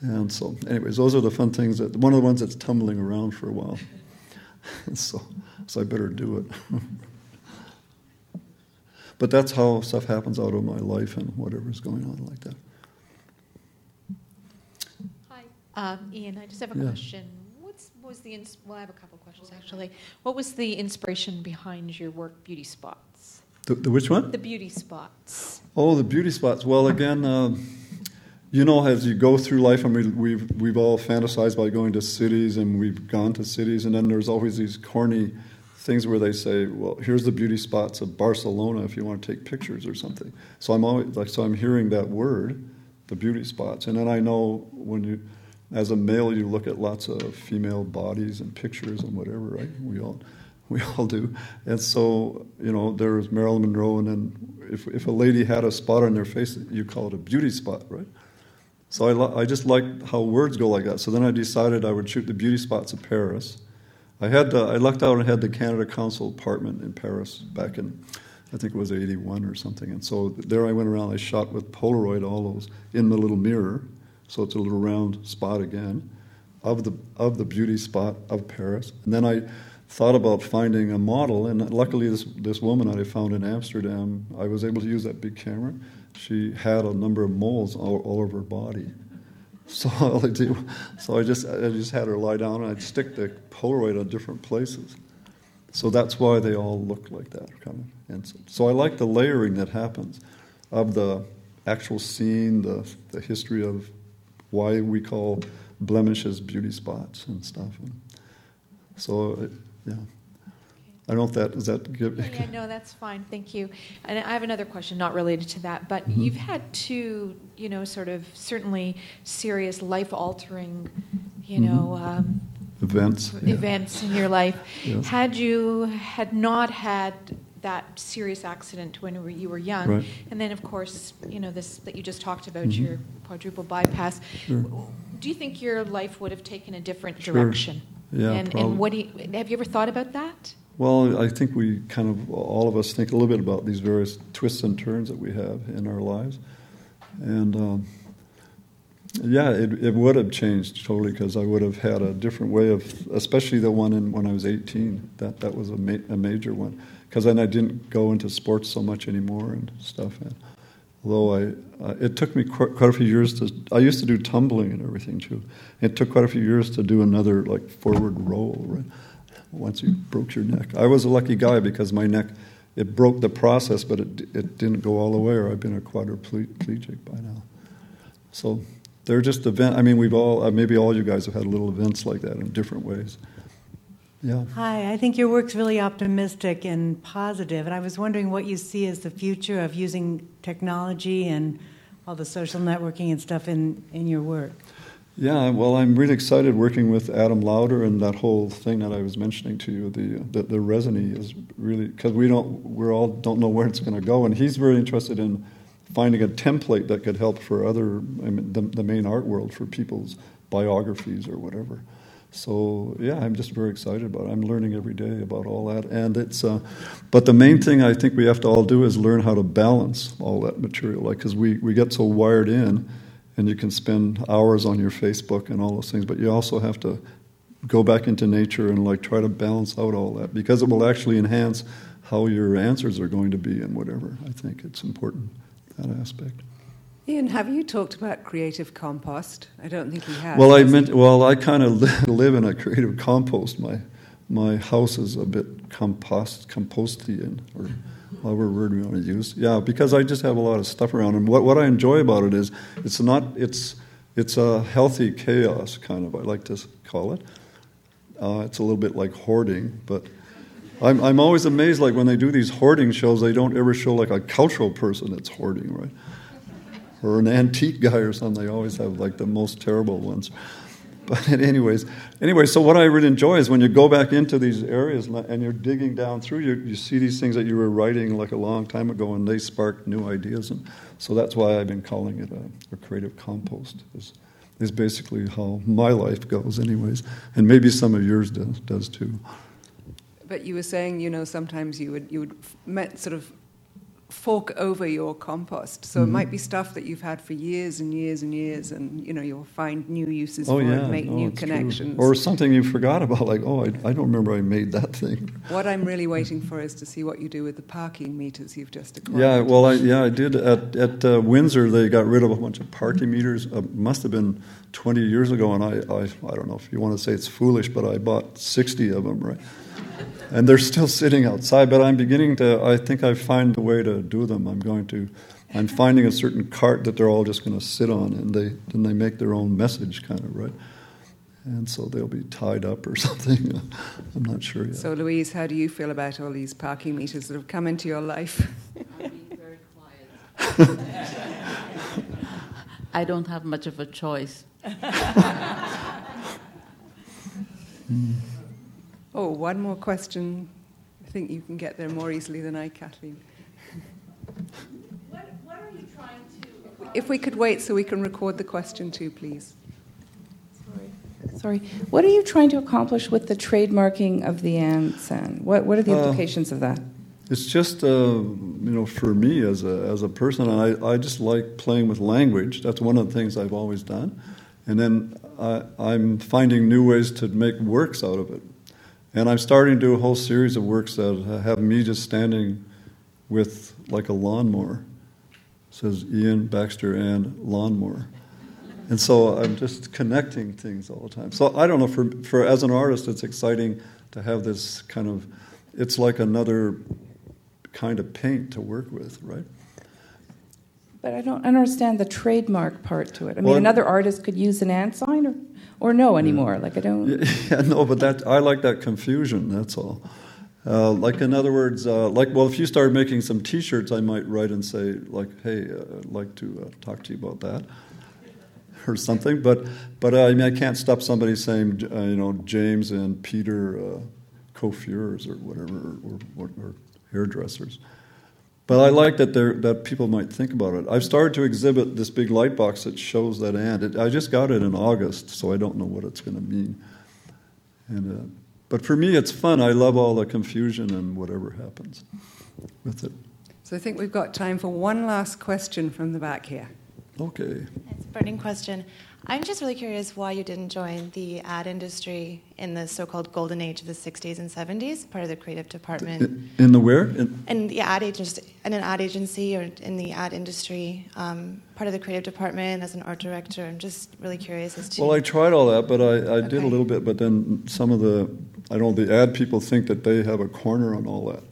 And so, anyways, those are the fun things that one of the ones that's tumbling around for a while. *laughs* so, so I better do it. *laughs* but that's how stuff happens out of my life and whatever's going on like that. Hi, um, Iain. I just have a Yeah. question. What's what was the ins- well? I have a couple questions actually. What was the inspiration behind your work, Beauty Spots? The, the which one? The beauty spots. Oh, the beauty spots. Well, again, uh, you know, as you go through life, I mean, we've we've all fantasized by going to cities, and we've gone to cities, and then there's always these corny things where they say, "Well, here's the beauty spots of Barcelona if you want to take pictures or something." So I'm always like, so I'm hearing that word, the beauty spots, and then I know when you, as a male, you look at lots of female bodies and pictures and whatever, right? We all *laughs* we all do. And so, you know, there was Marilyn Monroe, and then if, if a lady had a spot on their face, you call it a beauty spot, right? So I, li- I just liked how words go like that. So then I decided I would shoot the beauty spots of Paris. I had uh, I lucked out and had the Canada Council apartment in Paris back in, I think it was 81 or something. And so there I went around, I shot with Polaroid all those in the little mirror. So it's a little round spot again of the, of the beauty spot of Paris. And then I thought about finding a model, and luckily, this, this woman that I found in Amsterdam, I was able to use that big camera. She had a number of moles all, all over her body. *laughs* So all I do, so I just I just had her lie down, and I'd stick the Polaroid on different places. So that's why they all look like that, kind of. And so, so I like the layering that happens of the actual scene, the the history of why we call blemishes beauty spots and stuff. So, it, yeah. I don't know if that does that give. Yeah, yeah, no, that's fine. Thank you. And I have another question not related to that, but Mhm. you've had two, you know, sort of certainly serious life altering, you know, um, Events, yeah. events in your life. Yes. Had you had not had that serious accident when you were young, Right. and then of course, you know, this that you just talked about, Mhm. your quadruple bypass. Sure. Do you think your life would have taken a different Sure. direction? Yeah, And, and what do you, have you ever thought about that? Well, I think we kind of, all of us think a little bit about these various twists and turns that we have in our lives. And um, yeah, it, it would have changed totally because I would have had a different way of, especially the one in, when I was 18. That, that was a, ma- a major one. Because then I didn't go into sports so much anymore and stuff. And although I, uh, it took me quite, quite a few years to, I used to do tumbling and everything too. It took quite a few years to do another like forward roll, right? once you broke your neck. I was a lucky guy because my neck, it broke the process, but it, it didn't go all the way, or I've been a quadriplegic by now. So they're just event. I mean, we've all, uh, maybe all you guys have had little events like that in different ways. Yeah. Hi, I think your work's really optimistic and positive, and I was wondering what you see as the future of using technology and all the social networking and stuff in, in your work. Yeah, well, I'm really excited working with Adam Lauder and that whole thing that I was mentioning to you. The the, the raisonné is really because we don't we're all don't know where it's going to go, and he's very interested in finding a template that could help for other I mean, the, the main art world for people's biographies or whatever. So yeah, I'm just very excited about it. I'm learning every day about all that, and it's. Uh, but the main thing I think we have to all do is learn how to balance all that material, like because we we get so wired in and you can spend hours on your Facebook and all those things, but you also have to go back into nature and like try to balance out all that because it will actually enhance how your answers are going to be and whatever. I think it's important that aspect. Iain, have you talked about creative compost? I don't think he has. Well, I meant. Well, I kind of live in a creative compost. My my house is a bit compost compostian, or whatever word we want to use. Yeah, because I just have a lot of stuff around, and what what I enjoy about it is it's not it's it's a healthy chaos kind of. I like to call it. Uh, it's a little bit like hoarding, but. I'm, I'm always amazed, like when they do these hoarding shows, they don't ever show like a cultural person that's hoarding, right? Or an antique guy or something. They always have like the most terrible ones. But *laughs* anyways, anyway, so what I really enjoy is when you go back into these areas and you're digging down through, you, you see these things that you were writing like a long time ago, and they spark new ideas. And so that's why I've been calling it a, a creative compost. Is, is basically how my life goes, anyways, and maybe some of yours does, does too. But you were saying, you know, sometimes you would you would met, sort of fork over your compost. So mm-hmm. it might be stuff that you've had for years and years and years, and you know you'll find new uses oh, for yeah. it, make oh, new connections, true. or something you forgot about. Like, oh, I, I, don't remember I made that thing. What I'm really waiting for is to see what you do with the parking meters you've just acquired. Yeah, well, I, yeah, I did at at uh, Windsor. They got rid of a bunch of parking meters. Uh, must have been 20 years ago, and I, I I don't know if you want to say it's foolish, but I bought 60 of them, right? And they're still sitting outside. But I'm beginning to. I think I find the way to do them. I'm going to. I'm finding a certain cart that they're all just going to sit on, and they then they make their own message, kind of right. And so they'll be tied up or *laughs* something. I'm not sure yet. So, Louise, how do you feel about all these parking meters that have come into your life? I'm being very quiet. I don't have much of a choice. *laughs* One more question. I think you can get there more easily than I, Kathleen. What, what are you trying to? If we could wait so we can record the question too, please. Sorry. Sorry. What are you trying to accomplish with the trademarking of the Ansan? What, what are the uh, implications uh, of that? It's just, uh, you know, for me as a, as a person, I, I just like playing with language. That's one of the things I've always done. And then I, I'm finding new ways to make works out of it. And I'm starting to do a whole series of works that have me just standing with like a lawnmower. It says Iain Baxter and lawnmower. And so I'm just connecting things all the time. So I don't know, for, for as an artist, it's exciting to have this kind of, it's like another kind of paint to work with, right? But I don't understand the trademark part to it. I mean, well, another artist could use an and sign or or no anymore. Like I don't. *laughs* Yeah, no, but that I like that confusion. That's all. Uh, like in other words, uh, like well, if you start making some T-shirts, I might write and say like, "Hey, uh, I'd like to uh, talk to you about that," *laughs* or something. But but uh, I mean, I can't stop somebody saying, uh, you know, James and Peter uh, coiffures or whatever, or, or, or hairdressers. But I like that there that people might think about it. I've started to exhibit this big light box that shows that ant. It, I just got it in August, so I don't know what it's going to mean. And uh, but for me, it's fun. I love all the confusion and whatever happens with it. So I think we've got time for one last question from the back here. Okay. It's a burning question. I'm just really curious why you didn't join the ad industry in the so-called golden age of the 60s and 70s, part of the creative department. In, the where? In, in the ad agency, in an ad agency or in the ad industry, um, part of the creative department as an art director. I'm just really curious as to. Well, I tried all that, but I, I okay. did a little bit. But then some of the, I don't know, the ad people think that they have a corner on all that.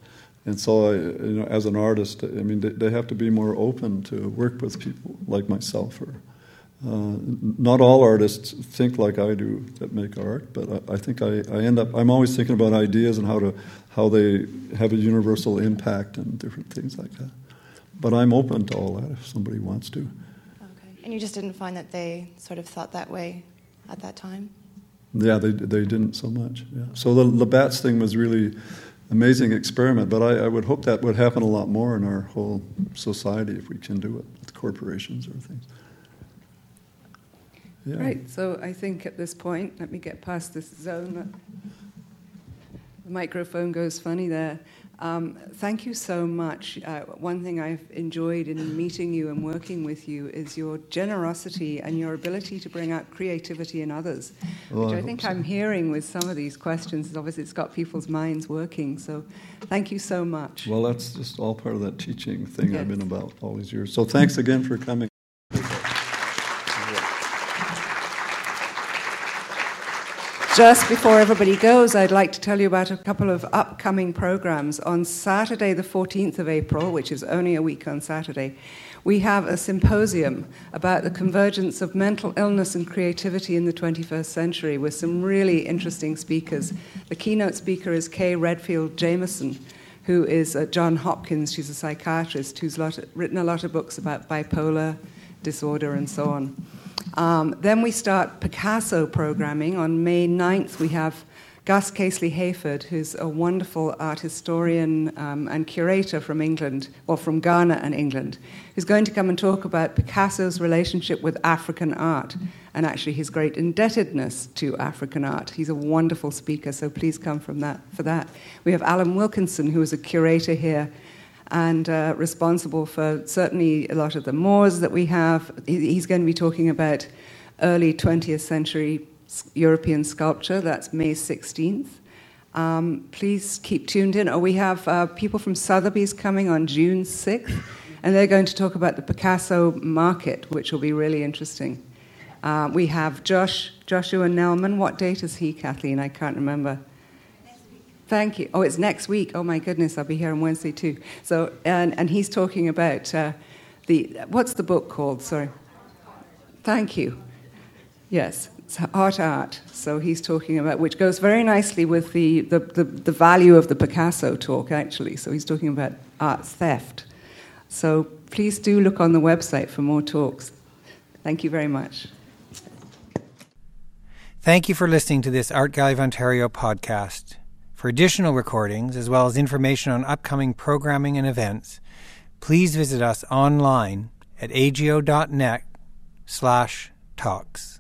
And so, I, you know, as an artist, I mean, they, they have to be more open to work with people like myself or uh, not all artists think like I do that make art, but I, I think I, I, end up. I'm always thinking about ideas and how to how they have a universal impact and different things like that. But I'm open to all that if somebody wants to. Okay, and you just didn't find that they sort of thought that way at that time. Yeah, they they didn't so much. Yeah. So the Labatt's thing was really amazing experiment, but I, I would hope that would happen a lot more in our whole society if we can do it with corporations or things. Yeah. Right, so I think at this point, let me get past this zone. The microphone goes funny there. Um, thank you so much. Uh, one thing I've enjoyed in meeting you and working with you is your generosity and your ability to bring out creativity in others, Well, which I I think so. I'm hearing with some of these questions. Obviously, it's got people's minds working. So, thank you so much. Well, that's just all part of that teaching thing Yes. I've been about all these years. So thanks again for coming. Just before everybody goes, I'd like to tell you about a couple of upcoming programs. On Saturday, the 14th of April, which is only a week on Saturday, we have a symposium about the convergence of mental illness and creativity in the 21st century with some really interesting speakers. The keynote speaker is Kay Redfield Jamison, who is at John Hopkins. She's a psychiatrist who's lot, written a lot of books about bipolar disorder and so on. Um, then we start Picasso programming. On May 9th, we have Gus Casely Hayford, who's a wonderful art historian um, and curator from England, or from Ghana and England, who's going to come and talk about Picasso's relationship with African art and actually his great indebtedness to African art. He's a wonderful speaker, so please come from that, for that. We have Alan Wilkinson, who is a curator here and uh, responsible for certainly a lot of the Moores that we have. He's going to be talking about early 20th century European sculpture. That's May 16th. Um, please keep tuned in. Oh, we have uh, people from Sotheby's coming on June 6th, and they're going to talk about the Picasso market, which will be really interesting. Uh, we have Josh, Joshua Knelman. What date is he, Kathleen? I can't remember. Thank you. Oh, it's next week. Oh my goodness, I'll be here on Wednesday too. So, and, and he's talking about uh, the what's the book called? Sorry. Thank you. Yes, it's art art. So he's talking about which goes very nicely with the, the, the, the value of the Picasso talk actually. So he's talking about art theft. So please do look on the website for more talks. Thank you very much. Thank you for listening to this Art Gallery of Ontario podcast. For additional recordings, as well as information on upcoming programming and events, please visit us online at ago.net slash talks.